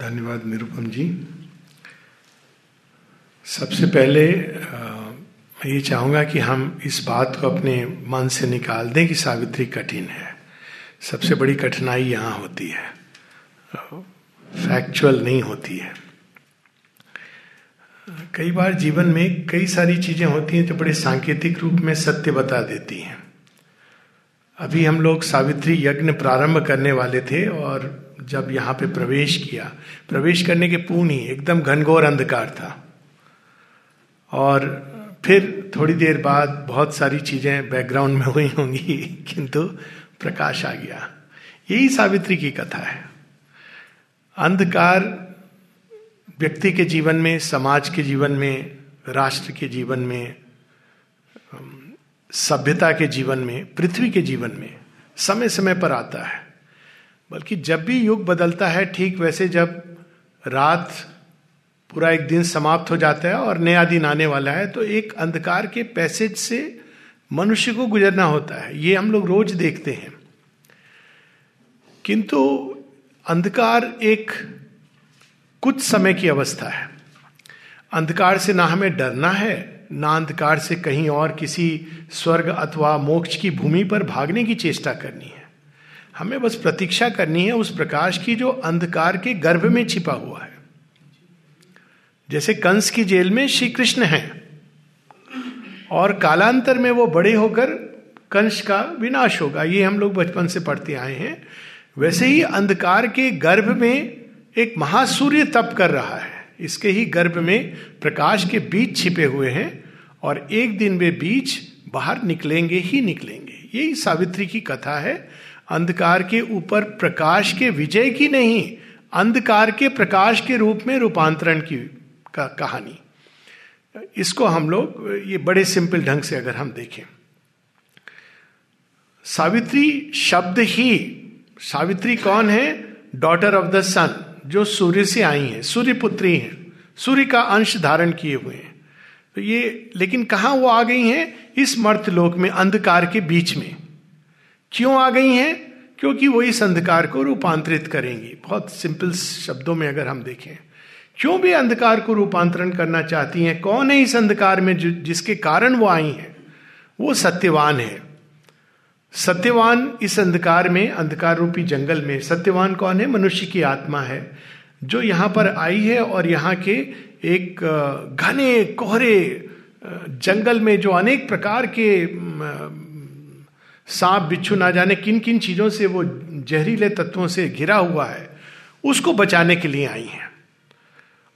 धन्यवाद निरुपम जी। सबसे पहले मैं ये चाहूँगा कि हम इस बात को अपने मन से निकाल दें कि सावित्री कठिन है। सबसे बड़ी कठिनाई यहाँ होती है। फैक्चुअल नहीं होती है। कई बार जीवन में कई सारी चीज़ें होती हैं जो बड़े सांकेतिक रूप में सत्य बता देती हैं। अभी हम लोग सावित्री यज्ञ प्रारंभ करने वाले थे और जब यहाँ पे प्रवेश किया। प्रवेश करने के पूर्ण ही एकदम घनघोर अंधकार था। और फिर थोड़ी देर बाद बहुत सारी चीज़ें बैकग्राउंड में हुई होंगी, किंतु प्रकाश आ गया। यही सावित्री की कथा है। अंधकार व्यक्ति के जीवन में, समाज के जीवन में, राष्ट्र के जीवन में सभ्यता के जीवन में, पृथ्वी के जीवन में समय समय पर आता है। बल्कि जब भी युग बदलता है, ठीक वैसे जब रात पूरा एक दिन समाप्त हो जाता है और नया दिन आने वाला है तो एक अंधकार के पैसेज से मनुष्य को गुजरना होता है। ये हम लोग रोज देखते हैं। किंतु अंधकार एक कुछ समय की अवस्था है। अंधकार से ना हमें डरना है, ना अंधकार से कहीं और किसी स्वर्ग अथवा मोक्ष की भूमि पर भागने की चेष्टा करनी है। हमें बस प्रतीक्षा करनी है उस प्रकाश की जो अंधकार के गर्भ में छिपा हुआ है। जैसे कंस की जेल में श्री कृष्ण हैं और कालांतर में वो बड़े होकर कंस का विनाश होगा। ये हम लोग बचपन से पढ़ते आए हैं। वैसे ही अंधकार के गर्भ में एक महासूर्य तप कर रहा है। इसके ही गर्भ में प्रकाश के बीच छिपे हुए हैं और एक दिन वे बीच बाहर निकलेंगे ही निकलेंगे। यही सावित्री की कथा है। अंधकार के ऊपर प्रकाश के विजय की नहीं, अंधकार के प्रकाश के रूप में रूपांतरण की का कहानी। इसको हम लोग, ये बड़े सिंपल ढंग से अगर हम देखें। सावित्री शब्द ही, सावित्री कौन है? डॉटर ऑफ़ द सन जो सूर्य से आई है सूर्य पुत्री है, सूर्य का अंश धारण किए हुए हैं। तो ये, लेकिन कहा वो आ गई हैं? इस मर्त लोक में, अंधकार के बीच में। क्यों आ गई हैं? क्योंकि वो इस अंधकार को रूपांतरित करेंगी। बहुत सिंपल शब्दों में अगर हम देखें, क्यों भी अंधकार को रूपांतरण करना चाहती हैं? कौन है इस अंधकार में जिसके कारण वो आई हैं? वो सत्यवान है। सत्यवान इस अंधकार में, अंधकार रूपी जंगल में, सत्यवान कौन है? मनुष्य की आत्मा है, जो यहाँ पर आई है और यहाँ के एक घने कोहरे जंगल में जो अनेक प्रकार के सांप बिच्छू ना जाने किन किन चीज़ों से वो जहरीले तत्वों से घिरा हुआ है, उसको बचाने के लिए आई हैं।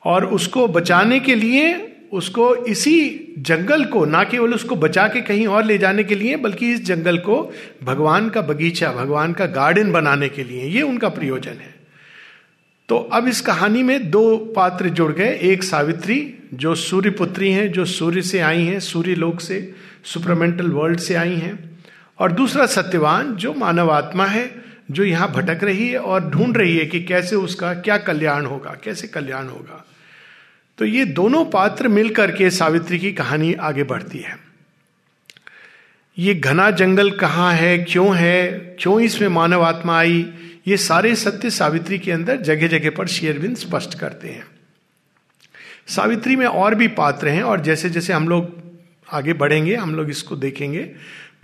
और उसको बचाने के लिए, उसको इसी जंगल को, ना केवल उसको बचा के कहीं और ले जाने के लिए, बल्कि इस जंगल को भगवान का बगीचा, भगवान का गार्डन बनाने के लिए, ये उनका प्रयोजन है। तो अब इस कहानी में दो पात्र जुड़ गए, एक सावित्री, जो सूर्य पुत्री हैं, जो सूर्य से आई हैं सूर्य लोक से, सुपरमेंटल वर्ल्ड से आई हैं। और दूसरा सत्यवान, जो मानव आत्मा है, जो यहाँ भटक रही है और ढूंढ रही है कि कैसे उसका क्या कल्याण होगा, कैसे कल्याण होगा। तो ये दोनों पात्र मिलकर के सावित्री की कहानी आगे बढ़ती है। ये घना जंगल कहाँ है, क्यों है, क्यों इसमें मानव आत्मा आई, ये सारे सत्य सावित्री के अंदर जगह जगह पर शेयरविंद स्पष्ट करते हैं। सावित्री में और भी पात्र हैं और जैसे जैसे हम लोग आगे बढ़ेंगे, हम लोग इसको देखेंगे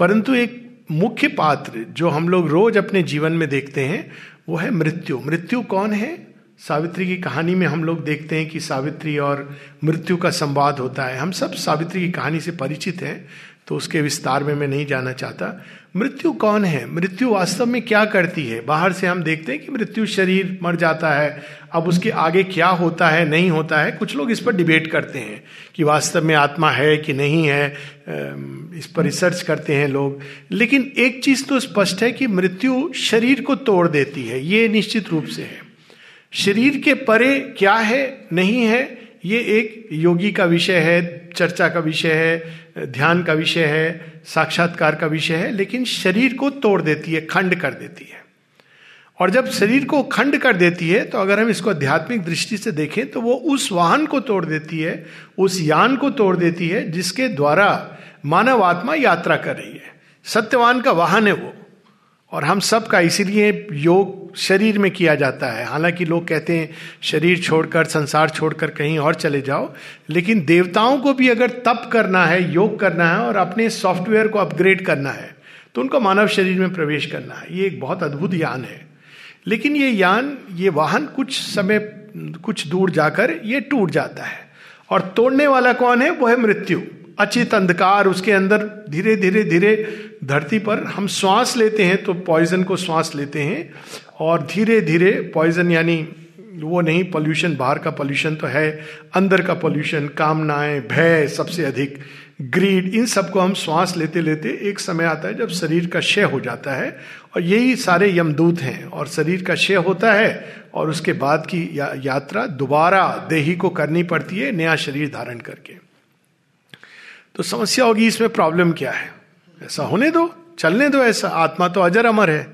परंतु एक मुख्य पात्र जो हम लोग रोज अपने जीवन में देखते हैं, वो है मृत्यु। मृत्यु कौन है? सावित्री की कहानी में हम लोग देखते हैं कि सावित्री और मृत्यु का संवाद होता है। हम सब सावित्री की कहानी से परिचित हैं तो उसके विस्तार में मैं नहीं जाना चाहता। मृत्यु कौन है? मृत्यु वास्तव में क्या करती है? बाहर से हम देखते हैं कि मृत्यु शरीर मर जाता है। अब उसके आगे क्या होता है, नहीं होता है, कुछ लोग इस पर डिबेट करते हैं कि वास्तव में आत्मा है कि नहीं है इस पर रिसर्च करते हैं लोग। लेकिन एक चीज़ तो स्पष्ट है कि मृत्यु शरीर को तोड़ देती है, ये निश्चित रूप से है। शरीर के परे क्या है, नहीं है ये एक योगी का विषय है, चर्चा का विषय है, ध्यान का विषय है, साक्षात्कार का विषय है, लेकिन शरीर को तोड़ देती है, खंड कर देती है। और जब शरीर को खंड कर देती है तो अगर हम इसको आध्यात्मिक दृष्टि से देखें तो वो उस वाहन को तोड़ देती है, उस यान को तोड़ देती है, जिसके द्वारा मानव आत्मा यात्रा कर रही है। सत्यवान का वाहन है वो। और हम सब का इसीलिए योग शरीर में किया जाता है। हालाँकि लोग कहते हैं, शरीर छोड़कर, संसार छोड़कर कहीं और चले जाओ, लेकिन देवताओं को भी अगर तप करना है, योग करना है और अपने सॉफ्टवेयर को अपग्रेड करना है तो उनको मानव शरीर में प्रवेश करना है। ये एक बहुत अद्भुत यान है। लेकिन ये यान, ये वाहन कुछ समय, कुछ दूर जाकर ये टूट जाता है। और तोड़ने वाला कौन है? वो है मृत्यु। अचित अंधकार उसके अंदर धीरे धीरे धीरे धरती पर हम श्वास लेते हैं तो पॉइजन को श्वास लेते हैं और धीरे धीरे पॉइजन यानी वो नहीं पॉल्यूशन बाहर का पॉल्यूशन तो है अंदर का पॉल्यूशन कामनाएँ भय सबसे अधिक ग्रीड इन सबको हम श्वास लेते लेते एक समय आता है जब शरीर का क्षय हो जाता है और यही सारे यमदूत हैं और शरीर का क्षय होता है और उसके बाद की या, यात्रा दोबारा देही को करनी पड़ती है नया शरीर धारण करके। तो समस्या होगी, इसमें प्रॉब्लम क्या है? ऐसा होने दो, चलने दो ऐसा। आत्मा तो अजर अमर है।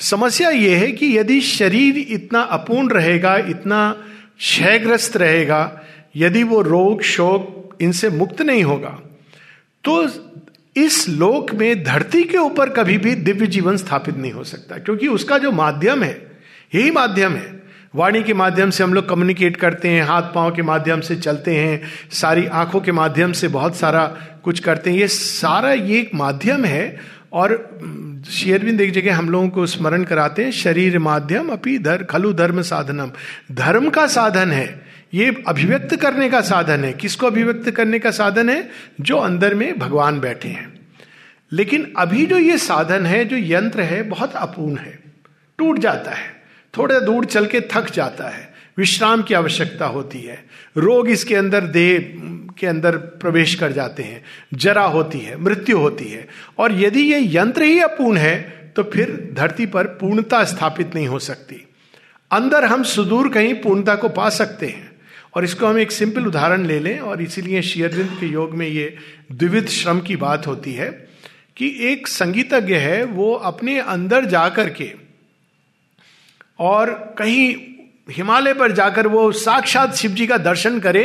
समस्या यह है कि यदि शरीर इतना अपूर्ण रहेगा, इतना क्षयग्रस्त रहेगा, यदि वो रोग, शोक इनसे मुक्त नहीं होगा तो इस लोक में धरती के ऊपर कभी भी दिव्य जीवन स्थापित नहीं हो सकता, क्योंकि उसका जो माध्यम है, यही माध्यम है वाणी के माध्यम से हम लोग कम्युनिकेट करते हैं, हाथ पाँव के माध्यम से चलते हैं, सारी आँखों के माध्यम से बहुत सारा कुछ करते हैं। ये सारा ये एक माध्यम है और शेयरविंद एक जगह हम लोगों को स्मरण कराते हैं, शरीर माध्यम अपनी धर, खलु धर्म साधनम। धर्म का साधन है, ये अभिव्यक्त करने का साधन है। किसको अभिव्यक्त करने का साधन है? जो अंदर में भगवान बैठे हैं। लेकिन अभी जो ये साधन है, जो यंत्र है, बहुत अपूर्ण है, टूट जाता है। थोड़ा दूर चल के थक जाता है। विश्राम की आवश्यकता होती है। रोग इसके अंदर देह के अंदर प्रवेश कर जाते हैं। जरा होती है, मृत्यु होती है। और यदि ये यंत्र ही अपूर्ण है तो फिर धरती पर पूर्णता स्थापित नहीं हो सकती। अंदर हम सुदूर कहीं पूर्णता को पा सकते हैं। और इसको हम एक सिंपल उदाहरण ले लें, और इसीलिए शेयरविंद के योग में ये द्विविध श्रम की बात होती है कि एक संगीतज्ञ है, वो अपने अंदर जा जाकर के और कहीं हिमालय पर जाकर वो साक्षात शिव जी का दर्शन करे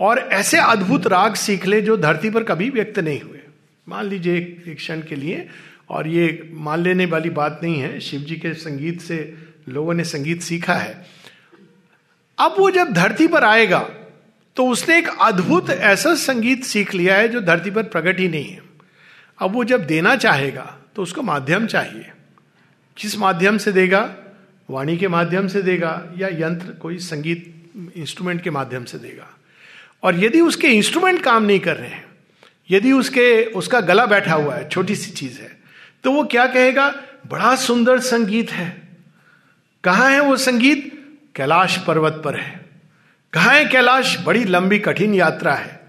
और ऐसे अद्भुत राग सीख ले जो धरती पर कभी व्यक्त नहीं हुए। मान लीजिए एक क्षण के लिए, और ये मान लेने वाली बात नहीं है शिव जी के संगीत से, लोगों ने संगीत सीखा है। अब वो जब धरती पर आएगा तो उसने एक अद्भुत ऐसा संगीत सीख लिया है जो धरती पर प्रकट ही नहीं है। अब वो जब देना चाहेगा तो उसको माध्यम चाहिए। किस माध्यम से देगा वाणी के माध्यम से देगा या यंत्र, कोई संगीत इंस्ट्रूमेंट के माध्यम से देगा। और यदि उसके इंस्ट्रूमेंट काम नहीं कर रहे हैं, यदि उसके, उसका गला बैठा हुआ है, छोटी सी चीज़ है तो वो क्या कहेगा? बड़ा सुंदर संगीत है। कहा है वो संगीत? कैलाश पर्वत पर है। कहा है कैलाश? बड़ी लंबी कठिन यात्रा है।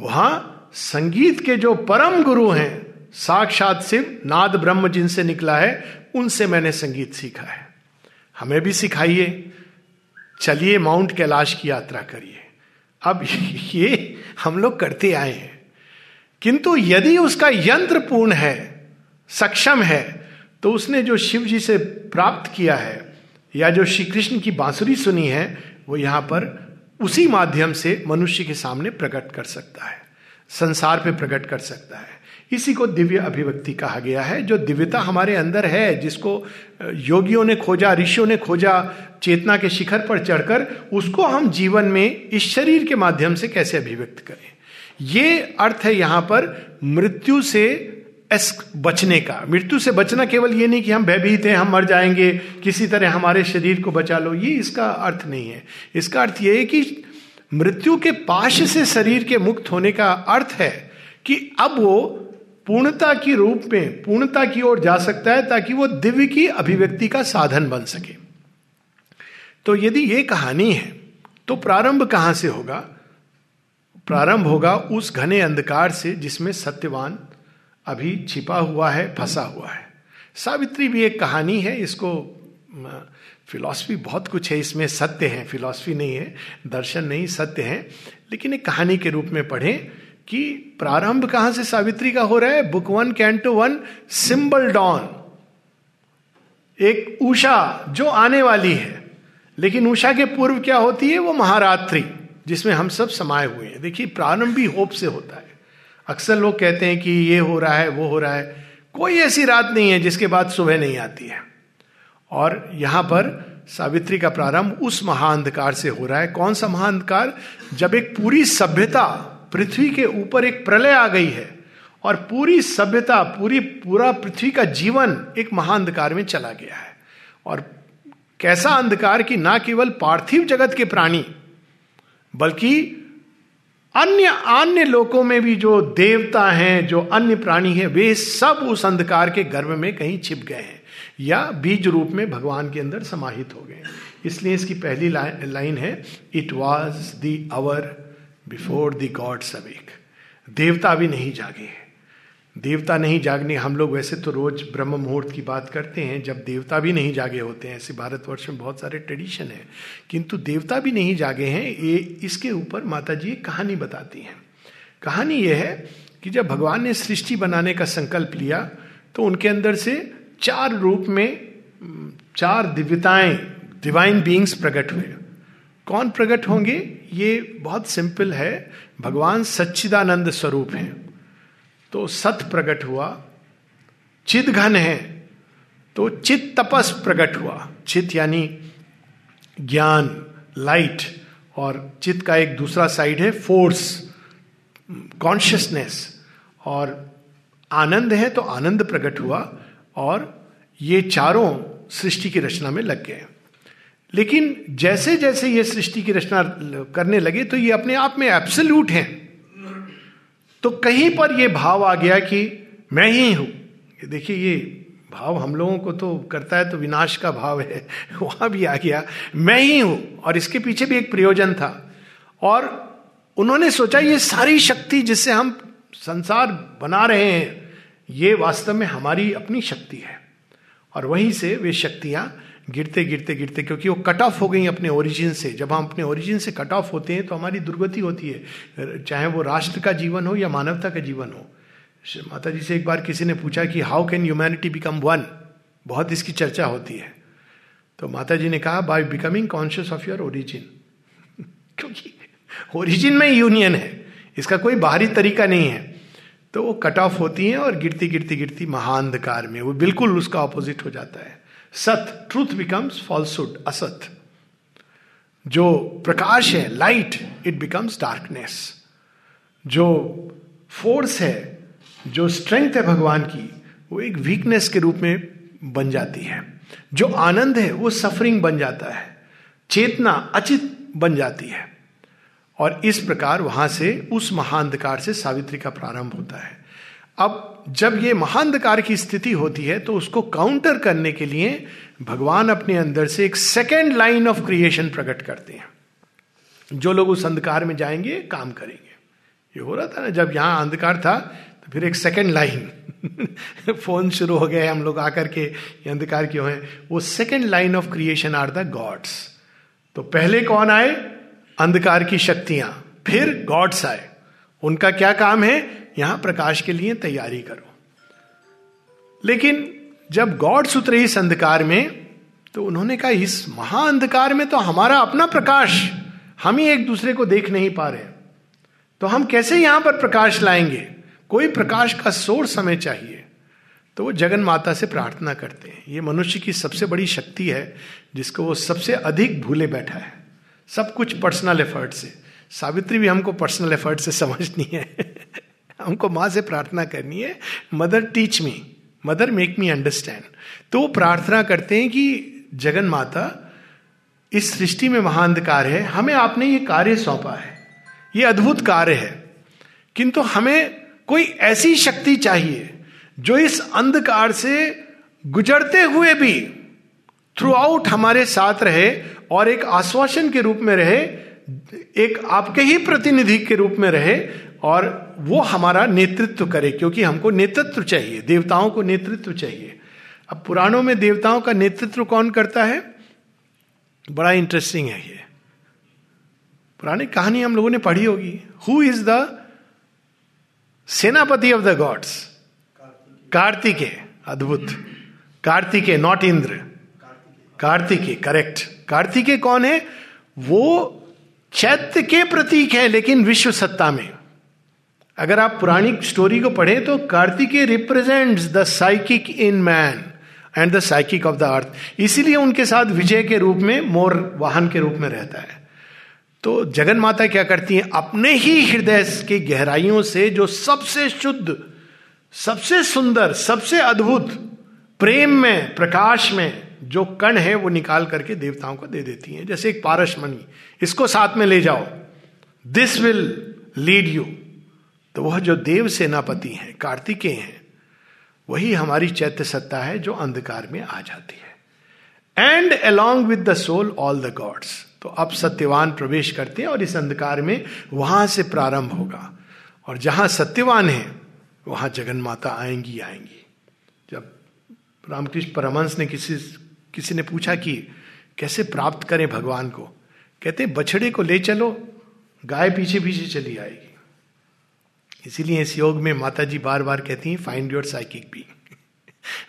वहाँ संगीत के जो परम गुरु हैं, साक्षात शिव नाद ब्रह्म जिनसे निकला है, उनसे मैंने संगीत सीखा है। हमें भी सिखाइए। चलिए माउंट कैलाश की यात्रा करिए। अब ये हम लोग करते आए हैं। किंतु यदि उसका यंत्र पूर्ण है, सक्षम है तो उसने जो शिव जी से प्राप्त किया है, या जो श्री कृष्ण की बांसुरी सुनी है, वो यहाँ पर उसी माध्यम से मनुष्य के सामने प्रकट कर सकता है, संसार पे प्रकट कर सकता है। इसी को दिव्य अभिव्यक्ति कहा गया है, जो दिव्यता हमारे अंदर है, जिसको योगियों ने खोजा, ऋषियों ने खोजा, चेतना के शिखर पर चढ़कर, उसको हम जीवन में इस शरीर के माध्यम से कैसे अभिव्यक्त करें? ये अर्थ है यहाँ पर मृत्यु से बचने का। मृत्यु से बचना केवल ये नहीं कि हम भयभीत हैं, हम मर जाएँगे, किसी तरह हमारे शरीर को बचा लो, ये इसका अर्थ नहीं है। इसका अर्थ ये है कि मृत्यु के पाश से शरीर के मुक्त होने का अर्थ है कि अब वो पूर्णता की रूप में, पूर्णता की ओर जा सकता है ताकि वो दिव्य की अभिव्यक्ति का साधन बन सके। तो यदि ये कहानी है तो प्रारंभ कहाँ से होगा? प्रारंभ होगा उस घने अंधकार से जिसमें सत्यवान अभी छिपा हुआ है, फंसा हुआ है। सावित्री भी एक कहानी है, इसको फिलॉसफी बहुत कुछ है, इसमें सत्य है, फिलॉसफी नहीं है, दर्शन नहीं, सत्य है, लेकिन एक कहानी के रूप में पढ़ें कि प्रारंभ कहाँ से सावित्री का हो रहा है? Book one canto one symbol dawn एक उषा जो आने वाली है। लेकिन उषा के पूर्व क्या होती है? वो महारात्रि, जिसमें हम सब समाये हुए हैं। देखिए, प्रारंभ भी होप से होता है। अक्सर लोग कहते हैं कि ये हो रहा है, वो हो रहा है। कोई ऐसी रात नहीं है जिसके बाद सुबह नहीं आती है। और यहाँ पर सावित्री का प्रारंभ उस महाअंधकार से हो रहा है। कौन सा महाअंधकार? जब एक पूरी सभ्यता पृथ्वी के ऊपर एक प्रलय आ गई है और पूरी सभ्यता, पूरी, पूरा पृथ्वी का जीवन एक महाअंधकार में चला गया है। और कैसा अंधकार कि ना केवल पार्थिव जगत के प्राणी, बल्कि अन्य अन्य लोकों में भी जो देवता हैं, जो अन्य प्राणी हैं, वे सब उस अंधकार के गर्भ में कहीं छिप गए हैं या बीज रूप में भगवान के अंदर समाहित हो गए इसलिए इसकी पहली लाइन है it was the hour before the gods awake. देवता भी नहीं जागे हैं। देवता नहीं जागने, हम लोग वैसे तो रोज ब्रह्म मुहूर्त की बात करते हैं, जब देवता भी नहीं जागे होते हैं, ऐसे भारतवर्ष में बहुत सारे ट्रेडिशन है, किंतु देवता भी नहीं जागे हैं, ये इसके ऊपर माता जी एक कहानी बताती हैं। कहानी यह है कि जब भगवान ने सृष्टि बनाने का संकल्प लिया तो उनके अंदर से चार रूप में, चार दिव्यताएँ डिवाइन बींग्स प्रकट हुए। कौन प्रकट होंगे? ये बहुत सिंपल है। भगवान सच्चिदानंद स्वरूप हैं। तो सत प्रकट हुआ। चित घन है। तो चित तपस प्रकट हुआ। चित यानी ज्ञान लाइट और चित का एक दूसरा साइड है फोर्स कॉन्शियसनेस और आनंद है तो आनंद प्रकट हुआ और ये चारों सृष्टि की रचना में लग गए लेकिन जैसे जैसे ये सृष्टि की रचना करने लगे तो ये अपने आप में एब्सल्यूट हैं। तो कहीं पर यह भाव आ गया कि मैं ही हूँ। देखिए, ये भाव हम लोगों को तो करता है तो विनाश का भाव है। वहाँ भी आ गया, मैं ही हूँ। और इसके पीछे भी एक प्रयोजन था। और उन्होंने सोचा, ये सारी शक्ति जिससे हम संसार बना रहे हैं, ये वास्तव में हमारी अपनी शक्ति है। और वहीं से वे शक्तियाँ गिरते गिरते गिरते, क्योंकि वो कट ऑफ़ हो गई अपने ओरिजिन से। जब हम अपने ओरिजिन से कट ऑफ़ होते हैं तो हमारी दुर्गति होती है। चाहे वो राष्ट्र का जीवन हो या मानवता का जीवन हो। माता जी से एक बार किसी ने पूछा कि how can humanity become one बहुत इसकी चर्चा होती है। तो माता जी ने कहा by becoming conscious of your origin क्योंकि ओरिजिन में यूनियन है। इसका कोई बाहरी तरीका नहीं है। तो वो कट ऑफ़ होती है और गिरती गिरती गिरती महाअंधकार में। वो बिल्कुल उसका ऑपोजिट हो जाता है। सत ट्रूथ बिकम्स फॉल्सुड असत जो प्रकाश है लाइट इट बिकम्स डार्कनेस जो फोर्स है, जो स्ट्रेंथ है भगवान की, वो एक वीकनेस के रूप में बन जाती है। जो आनंद है, वो सफरिंग बन जाता है। चेतना अचित बन जाती है। और इस प्रकार वहाँ से, उस महाअंधकार से सावित्री का प्रारंभ होता है। अब जब ये महाअंधकार की स्थिति होती है तो उसको काउंटर करने के लिए भगवान अपने अंदर से एक सेकेंड लाइन ऑफ़ क्रिएशन प्रकट करते हैं। जो लोग उस अंधकार में जाएँगे, काम करेंगे। ये हो रहा था ना, जब यहाँ अंधकार था तो फिर एक सेकेंड लाइन फ़ोन शुरू हो गए हम लोग आकर के अंधकार क्यों है? वो second line of creation are the gods तो पहले कौन आए? अंधकार की शक्तियाँ। फिर गॉड्स आए। उनका क्या काम है? यहाँ प्रकाश के लिए तैयारी करो। लेकिन जब गॉड्स उतरे इस अंधकार में तो उन्होंने कहा, इस महाअंधकार में तो हमारा अपना प्रकाश, हम ही एक दूसरे को देख नहीं पा रहे। तो हम कैसे यहाँ पर प्रकाश लाएँगे? कोई प्रकाश का सोर्स हमें चाहिए। तो वो जगन माता से प्रार्थना करते हैं। ये मनुष्य की सबसे बड़ी शक्ति है, जिसको वो सबसे अधिक भूले बैठा है। सब कुछ पर्सनल एफर्ट से। सावित्री भी हमको पर्सनल एफर्ट से समझनी है। हमको माँ से प्रार्थना करनी है, mother teach me mother make me understand तो प्रार्थना करते हैं कि, जगन माता, इस सृष्टि में महाअंधकार है, हमें आपने ये कार्य सौंपा है। ये अद्भुत कार्य है। किंतु हमें कोई ऐसी शक्ति चाहिए, जो इस अंधकार से गुजरते हुए भी थ्रू आउट हमारे साथ रहे और एक आश्वासन के रूप में रहे, एक आपके ही प्रतिनिधि के रूप में रहे और वो हमारा नेतृत्व करे, क्योंकि हमको नेतृत्व चाहिए, देवताओं को नेतृत्व चाहिए। अब पुराणों में देवताओं का नेतृत्व कौन करता है? बड़ा इंटरेस्टिंग है ये। पुरानी कहानी हम लोगों ने पढ़ी होगी। हु इज़ द सेनापति ऑफ़ द गॉड्स कार्तिके। अद्भुत। कार्तिके नॉट इंद्र। कार्तिके करेक्ट कार्तिके कौन है? वो चैत्य के प्रतीक है, लेकिन विश्व सत्ता में। अगर आप पुरानी स्टोरी को पढ़ें तो Kartikeya represents the psychic in man and the psychic of the earth. इसीलिए उनके साथ विजय के रूप में, मोर वाहन के रूप में रहता है। तो जगन माता क्या करती है? अपने ही हृदय की गहराइयों से जो सबसे शुद्ध, सबसे सुंदर, सबसे अद्भुत प्रेम में, प्रकाश में जो कण है, वो निकाल करके देवताओं को दे देती हैं। जैसे एक पारस मणि इसको साथ में ले जाओ। दिस विल लीड यू तो वह जो देव सेनापति हैं, कार्तिकेय हैं, वही हमारी चैत्य सत्ता है जो अंधकार में आ जाती है। And along with the soul all the gods तो अब सत्यवान प्रवेश करते हैं और इस अंधकार में वहाँ से प्रारंभ होगा। और जहाँ सत्यवान है, वहाँ जगन माता आएँगी आएँगी। जब रामकृष्ण परमंश ने किसी किसी ने पूछा कि कैसे प्राप्त करें भगवान को? कहते, बछड़े को ले चलो, गाय पीछे पीछे चली आएगी। इसीलिए इस योग में माता जी बार बार कहती हैं find your psychic be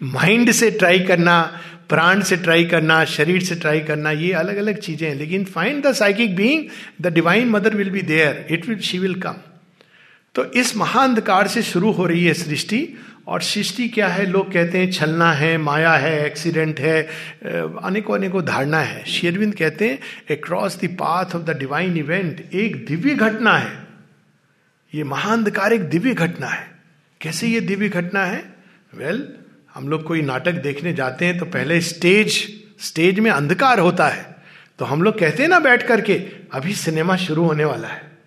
mind से ट्राई करना, प्राण से ट्राई करना, शरीर से ट्राई करना, ये अलग अलग चीज़ें हैं। लेकिन find the psychic being the divine mother will be there it will she will come तो इस महाअंधकार से शुरू हो रही है सृष्टि, और सृष्टि क्या है? लोग कहते हैं, छलना है, माया है एक्सीडेंट है अनेकों अनेकों धारणा है। शेरविंद कहते हैं across the path of the divine event एक दिव्य घटना है। ये महाअंधकार एक दिव्य घटना है। कैसे ये दिव्य घटना है? वेल well, हम लोग कोई नाटक देखने जाते हैं तो पहले स्टेज स्टेज में अंधकार होता है। तो हम लोग कहते हैं ना बैठ करके अभी सिनेमा शुरू होने वाला है।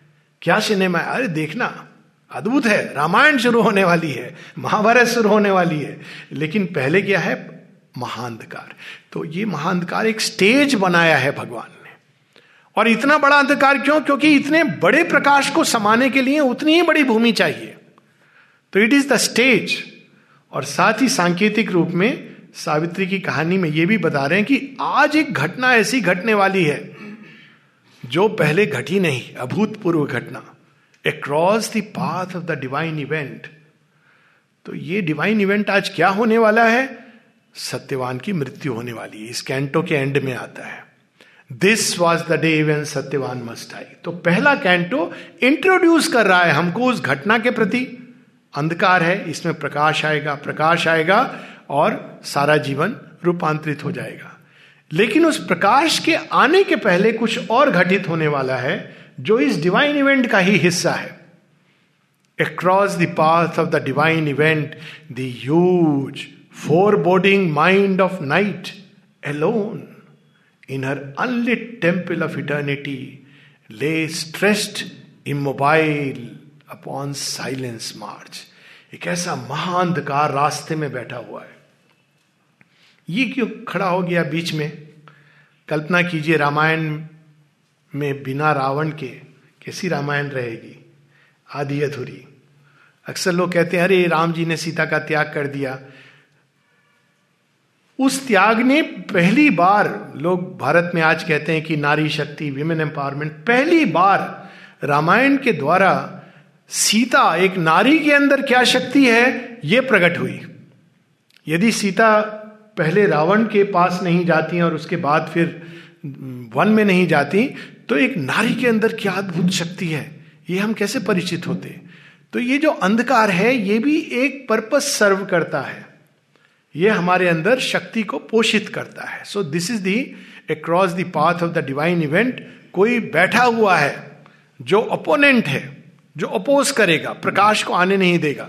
क्या सिनेमा है? अरे देखना अद्भुत है। रामायण शुरू होने वाली है महाभारत शुरू होने वाली है। लेकिन पहले क्या है? महाअंधकार। तो ये महाअंधकार एक स्टेज बनाया है भगवान। और इतना बड़ा अंधकार क्यों? क्योंकि इतने बड़े प्रकाश को समाने के लिए उतनी ही बड़ी भूमि चाहिए। तो इट इज़ द स्टेज और साथ ही सांकेतिक रूप में सावित्री की कहानी में यह भी बता रहे हैं कि आज एक घटना ऐसी घटने वाली है, जो पहले घटी नहीं, अभूतपूर्व घटना। Across the path of the divine event तो ये डिवाइन इवेंट आज क्या होने वाला है? सत्यवान की मृत्यु होने वाली है। इस कैंटो के एंड में आता है। This was the day when Satyavan must die तो पहला कैंटो इंट्रोड्यूस कर रहा है हमको उस घटना के प्रति। अंधकार है, इसमें प्रकाश आएगा प्रकाश आएगा और सारा जीवन रूपांतरित हो जाएगा। लेकिन उस प्रकाश के आने के पहले कुछ और घटित होने वाला है, जो इस डिवाइन इवेंट का ही हिस्सा है। Across the path of the divine event the huge foreboding mind of night alone in her unlit temple of eternity lay stretched immobile upon silence marge एक ऐसा महाअंधकार रास्ते में बैठा हुआ है। ये क्यों खड़ा हो गया बीच में? कल्पना कीजिए रामायण में बिना रावण के कैसी रामायण रहेगी? आदि अधूरी। अक्सर लोग कहते हैं, अरे राम जी ने सीता का त्याग कर दिया। उस त्याग ने पहली बार, लोग भारत में आज कहते हैं कि नारी शक्ति विमेन एम्पावरमेंट पहली बार रामायण के द्वारा सीता, एक नारी के अंदर क्या शक्ति है यह प्रकट हुई। यदि सीता पहले रावण के पास नहीं जाती और उसके बाद फिर वन में नहीं जाती तो एक नारी के अंदर क्या अद्भुत शक्ति है, ये हम कैसे परिचित होते? तो ये जो अंधकार है, ये भी एक पर्पस सर्व करता है। ये हमारे अंदर शक्ति को पोषित करता है। So this is the across the path of the divine event कोई बैठा हुआ है, जो अपोनेंट है, जो अपोज करेगा, प्रकाश को आने नहीं देगा।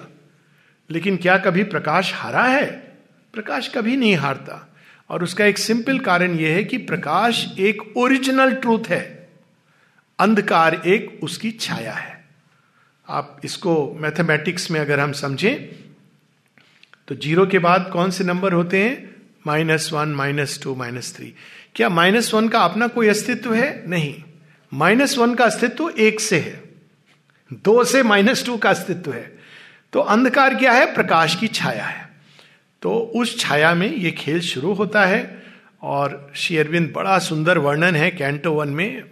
लेकिन क्या कभी प्रकाश हारा है? प्रकाश कभी नहीं हारता। और उसका एक सिंपल कारण यह है कि प्रकाश एक ओरिजिनल ट्रूथ है। अंधकार एक उसकी छाया है। आप इसको मैथमेटिक्स में अगर हम समझें तो ज़ीरो के बाद कौन से नंबर होते हैं? Minus one, minus two, minus three. क्या माइनस वन का अपना कोई अस्तित्व है? नहीं। माइनस वन का अस्तित्व एक से है। दो से माइनस टू का अस्तित्व है। तो अंधकार क्या है? प्रकाश की छाया है। तो उस छाया में ये खेल शुरू होता है और शेयरविंद बड़ा सुंदर वर्णन है कैंटो वन में।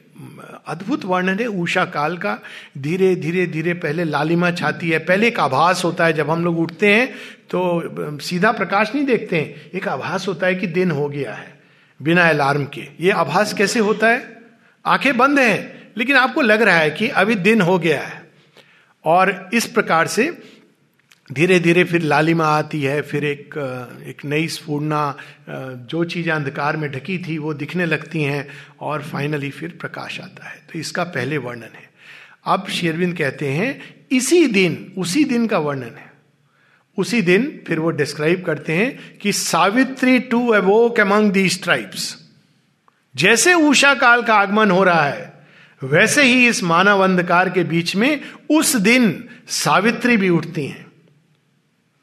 अद्भुत वर्णन है उषा काल का। धीरे धीरे धीरे पहले लालिमा छाती है, पहले एक आभास होता है जब हम लोग उठते हैं तो सीधा प्रकाश नहीं देखते हैं, एक आभास होता है कि दिन हो गया है, बिना अलार्म के। ये आभास कैसे होता है? आँखें बंद हैं, लेकिन आपको लग रहा है कि अभी दिन हो गया है। और इस प्रकार से धीरे धीरे फिर लालिमा आती है, फिर एक एक नई स्फूर्णा जो चीज़ें अंधकार में ढकी थी, वो दिखने लगती हैं और फाइनली फिर प्रकाश आता है। तो इसका पहले वर्णन है। अब शेरविंद कहते हैं, इसी दिन, उसी दिन का वर्णन है। उसी दिन फिर वो डिस्क्राइब करते हैं कि Savitri too awoke among the tribes जैसे उषा काल का आगमन हो रहा है, वैसे ही इस मानव अंधकार के बीच में उस दिन सावित्री भी उठती हैं।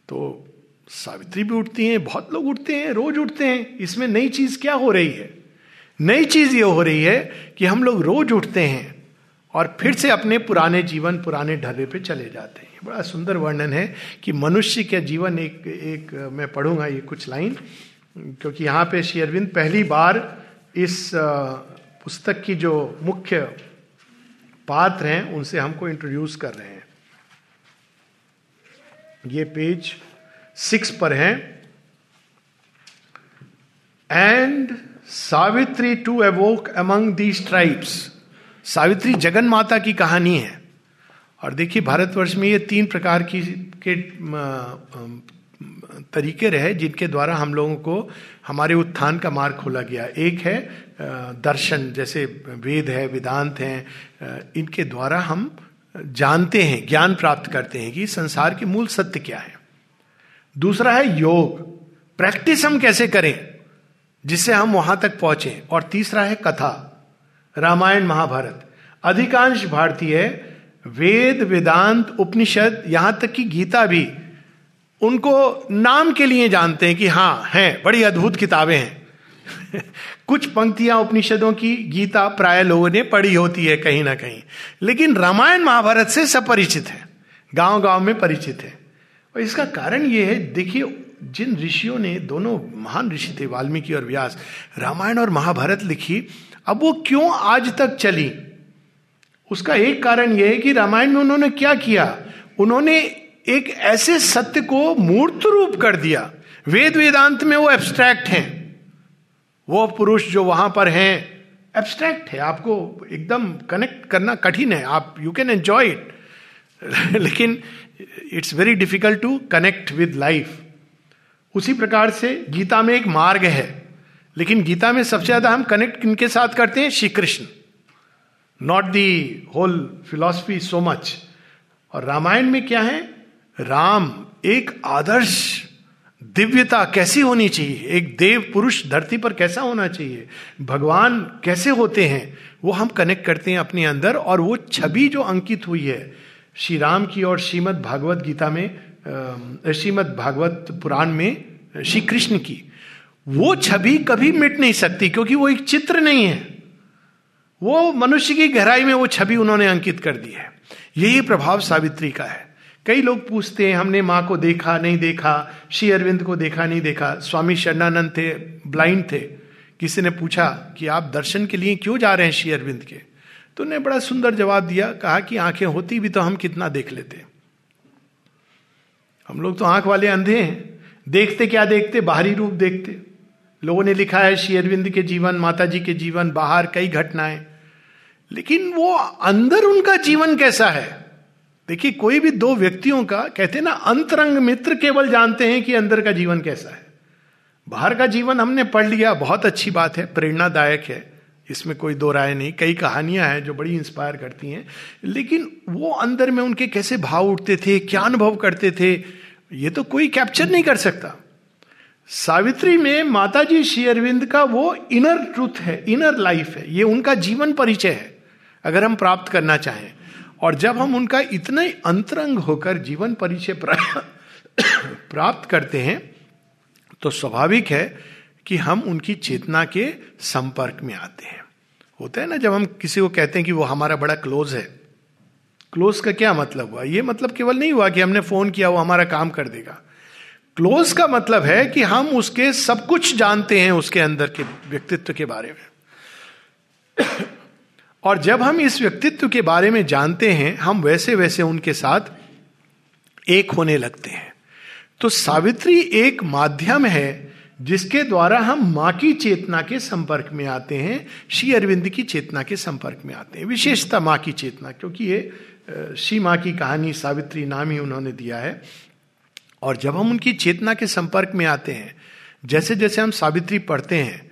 तो सावित्री भी उठती हैं, बहुत लोग उठते हैं, रोज उठते हैं। इसमें नई चीज़ क्या हो रही है? नई चीज़ ये हो रही है कि हम लोग रोज उठते हैं और फिर से अपने पुराने जीवन, पुराने ढर्रे पे चले जाते हैं। बड़ा सुंदर वर्णन है कि मनुष्य का जीवन एक एक, मैं पढ़ूँगा ये कुछ लाइन, क्योंकि यहाँ पे श्री अरविंद पहली बार इस पुस्तक की जो मुख्य पात्र हैं, उनसे हमको इंट्रोड्यूस कर रहे हैं। ये पेज सिक्स पर है। And Savitri too awoke among these tribes Savitri Jagan माता की कहानी है। और देखिए, भारतवर्ष में ये तीन प्रकार की के तरीके रहे, जिनके द्वारा हम लोगों को हमारे उत्थान का मार्ग खोला गया। एक है दर्शन, जैसे वेद है, वेदांत हैं इनके द्वारा हम जानते हैं, ज्ञान प्राप्त करते हैं कि संसार के मूल सत्य क्या है। दूसरा है योग। प्रैक्टिस हम कैसे करें, जिससे हम वहाँ तक पहुँचे। और तीसरा है कथा। रामायण महाभारत। अधिकांश भारतीय वेद, वेदांत, उपनिषद, यहाँ तक कि गीता भी, उनको नाम के लिए जानते हैं कि हाँ हैं, बड़ी अद्भुत किताबें हैं। कुछ पंक्तियाँ उपनिषदों की गीता प्राय लोगों ने पढ़ी होती है कहीं ना कहीं। लेकिन रामायण महाभारत से सब परिचित है। गाँव गाँव में परिचित है। और इसका कारण यह है, देखिए, जिन ऋषियों ने, दोनों महान ऋषि थे, वाल्मीकि और व्यास, रामायण और महाभारत लिखी, अब वो क्यों आज तक चली? उसका एक कारण यह है कि रामायण में उन्होंने क्या किया? उन्होंने एक ऐसे सत्य को मूर्त रूप कर दिया। वेद वेदांत में वो एब्स्ट्रैक्ट हैं। वो पुरुष जो वहाँ पर हैं एब्स्ट्रैक्ट है, आपको एकदम कनेक्ट करना कठिन है, आप यू कैन एंजॉय इट लेकिन it's very difficult to connect with life उसी प्रकार से गीता में एक मार्ग है, लेकिन गीता में सबसे ज़्यादा हम कनेक्ट किनके साथ करते हैं? Shri Krishna not the whole philosophy so much और रामायण में क्या है? राम एक आदर्श दिव्यता कैसी होनी चाहिए? एक देव पुरुष धरती पर कैसा होना चाहिए? भगवान कैसे होते हैं? वो हम कनेक्ट करते हैं अपने अंदर और वो छवि जो अंकित हुई है, श्री राम की और श्रीमद भागवत गीता में श्रीमद भागवत पुराण में, श्री कृष्ण की। वो छवि कभी मिट नहीं सकती क्योंकि वो एक चित्र नहीं है। वो मनुष्य की गहराई में वो छवि उन्होंने अंकित कर दी है। यही प्रभाव सावित्री का है। कई लोग पूछते हैं, हमने माँ को देखा, नहीं देखा, श्री अरविंद को देखा, नहीं देखा। स्वामी शरणानंद थे, ब्लाइंड थे। किसी ने पूछा कि आप दर्शन के लिए क्यों जा रहे हैं श्री अरविंद के? तो उन्हें बड़ा सुंदर जवाब दिया, कहा कि आँखें होती भी तो हम कितना देख लेते। हम लोग तो आँख वाले अंधे हैं। देखते क्या देखते? बाहरी रूप देखते। लोगों ने लिखा है, श्री अरविंद के जीवन माता जी के जीवन, बाहर कई घटनाएँ। लेकिन वो अंदर उनका जीवन कैसा है? देखिए, कोई भी दो व्यक्तियों का, कहते हैं ना, अंतरंग मित्र केवल जानते हैं कि अंदर का जीवन कैसा है। बाहर का जीवन हमने पढ़ लिया, बहुत अच्छी बात है, प्रेरणादायक है, इसमें कोई दो राय नहीं। कई कहानियाँ हैं जो बड़ी इंस्पायर करती हैं, लेकिन वो अंदर में उनके कैसे भाव उठते थे, क्या अनुभव करते थे, ये तो कोई कैप्चर नहीं कर सकता। सावित्री में माता जी श्री अरविंद का वो इनर ट्रूथ है इनर लाइफ है, ये उनका जीवन परिचय है, अगर हम प्राप्त करना चाहें। और जब हम उनका इतना अंतरंग होकर जीवन परिचय प्राप्त करते हैं तो स्वाभाविक है कि हम उनकी चेतना के संपर्क में आते हैं। होता है ना, जब हम किसी को कहते हैं कि वो हमारा बड़ा क्लोज है, क्लोज का क्या मतलब हुआ? ये मतलब केवल नहीं हुआ कि हमने फ़ोन किया, वो हमारा काम कर देगा। क्लोज का मतलब है कि हम उसके सब कुछ जानते हैं उसके अंदर के व्यक्तित्व के बारे में। और जब हम इस व्यक्तित्व के बारे में जानते हैं, हम वैसे वैसे उनके साथ एक होने लगते हैं। तो सावित्री एक माध्यम है, जिसके द्वारा हम माँ की चेतना के संपर्क में आते हैं, श्री अरविंद की चेतना के संपर्क में आते हैं। विशेषता माँ की चेतना, क्योंकि ये श्री माँ की कहानी सावित्री नाम ही उन्होंने दिया है। और जब हम उनकी चेतना के संपर्क में आते हैं जैसे जैसे हम सावित्री पढ़ते हैं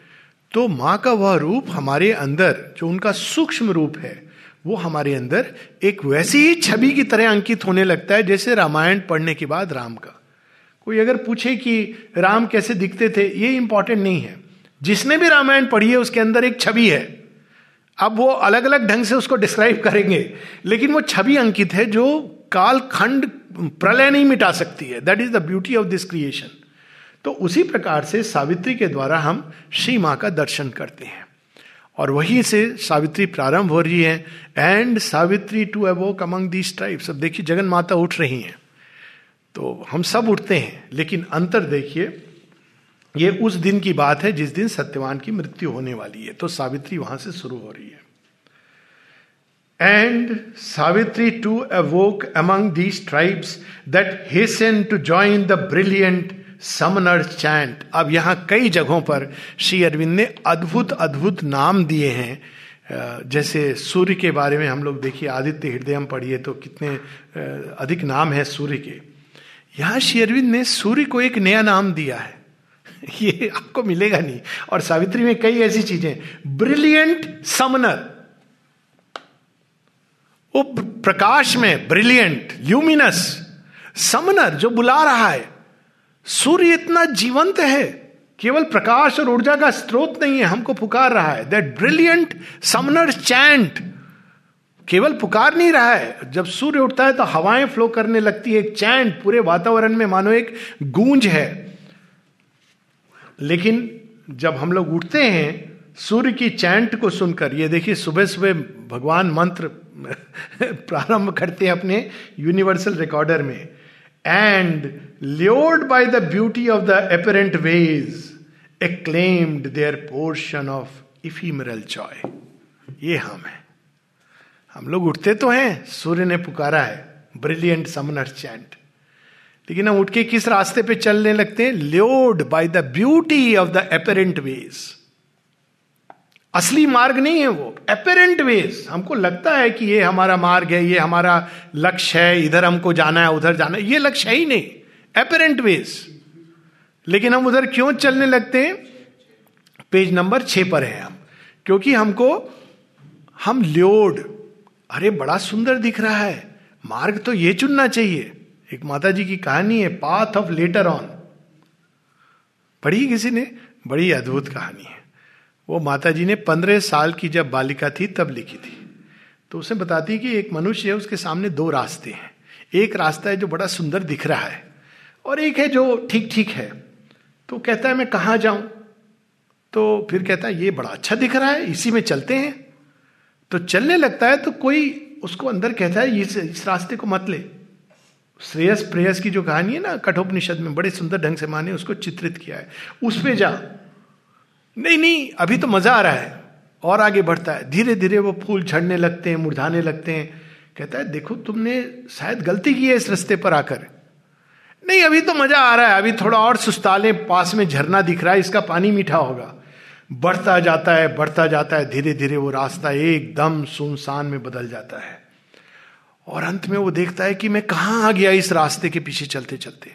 तो माँ का वह रूप हमारे अंदर, जो उनका सूक्ष्म रूप है, वो हमारे अंदर एक वैसी ही छवि की तरह अंकित होने लगता है, जैसे रामायण पढ़ने के बाद राम का। कोई अगर पूछे कि राम कैसे दिखते थे, ये इंपॉर्टेंट नहीं है। जिसने भी रामायण पढ़ी है, उसके अंदर एक छवि है। अब वो अलग अलग ढंग से उसको डिस्क्राइब करेंगे, लेकिन वो छवि अंकित है जो काल खंड प्रलय नहीं मिटा सकती है। That is the beauty of this creation तो उसी प्रकार से सावित्री के द्वारा हम श्री माँ का दर्शन करते हैं। और वहीं से सावित्री प्रारंभ हो रही है। And Savitri too awoke among these tribes अब देखिए, जगन माता उठ रही हैं। तो हम सब उठते हैं। लेकिन अंतर देखिए, ये उस दिन की बात है जिस दिन सत्यवान की मृत्यु होने वाली है। तो सावित्री वहाँ से शुरू हो रही है। And Savitri too awoke among these tribes that hasten to join the brilliant summoner chant. अब यहाँ कई जगहों पर श्री अरविंद ने अद्भुत अद्भुत नाम दिए हैं। जैसे सूर्य के बारे में हम लोग देखिए, आदित्य हृदय हम पढ़िए तो कितने अधिक नाम है सूर्य के। यहाँ श्री अरविंद ने सूर्य को एक नया नाम दिया है। ये आपको मिलेगा नहीं। और सावित्री में कई ऐसी चीज़ें ब्रिलियंट समनर। वो प्रकाश में ब्रिलियंट, ल्यूमिनस, समनर जो बुला रहा है। सूर्य इतना जीवंत है, केवल प्रकाश और ऊर्जा का स्रोत नहीं है, हमको पुकार रहा है। दैट ब्रिलियंट समनर चैंट केवल पुकार नहीं रहा है। जब सूर्य उठता है तो हवाएँ फ्लो करने लगती है, एक चैंट पूरे वातावरण में मानो एक गूंज है। लेकिन जब हम लोग उठते हैं, सूर्य की चैंट को सुनकर, ये देखिए सुबह सुबह भगवान मंत्र प्रारंभ करते हैं अपने यूनिवर्सल रिकॉर्डर में। And lured by the beauty of the apparent ways acclaimed their portion of ephemeral joy ये हम है। हम लोग उठते तो हैं, सूर्य ने पुकारा है ब्रिलियंट समनर चैंट लेकिन हम उठ के किस रास्ते पे चलने लगते हैं? Lured by the beauty of the apparent ways असली मार्ग नहीं है वो एपेरेंट वेज हमको लगता है कि ये हमारा मार्ग है, ये हमारा लक्ष्य है, इधर हमको जाना है, उधर जाना है। ये लक्ष्य है ही नहीं। अपेरेंट वेज लेकिन हम उधर क्यों चलने लगते हैं? पेज नंबर छह पर है हम। क्योंकि हमको, हम ल्योड अरे, बड़ा सुंदर दिख रहा है। मार्ग तो ये चुनना चाहिए। एक माता जी की कहानी है पाथ ऑफ़ लेटर ऑन पढ़ी किसी ने? बड़ी अद्भुत कहानी है। वो माता जी ने पंद्रह साल की जब बालिका थी, तब लिखी थी। तो उसे बताती कि एक मनुष्य है, उसके सामने दो रास्ते हैं। एक रास्ता है जो बड़ा सुंदर दिख रहा है। और एक है जो ठीक ठीक है। तो कहता है मैं कहाँ जाऊँ? तो फिर कहता है ये बड़ा अच्छा दिख रहा है इसी में चलते हैं। तो चलने लगता है तो कोई उसको अंदर कहता है इस, इस रास्ते को मत ले। श्रेयस प्रेयस की जो कहानी है ना कठोपनिषद में बड़े सुंदर ढंग से माने उसको चित्रित किया है। उस पे जा। नहीं नहीं अभी तो मज़ा आ रहा है और आगे बढ़ता है। धीरे धीरे वो फूल झड़ने लगते हैं मुरझाने लगते हैं। कहता है देखो तुमने शायद गलती की है इस रस्ते पर आकर। नहीं, अभी तो मज़ा आ रहा है। अभी थोड़ा और सुस्ताले पास में झरना दिख रहा है, इसका पानी मीठा होगा। बढ़ता जाता है, बढ़ता जाता है धीरे धीरे वो रास्ता एकदम सुनसान में बदल जाता है। और अंत में वो देखता है कि मैं कहाँ आ गया इस रास्ते के पीछे चलते चलते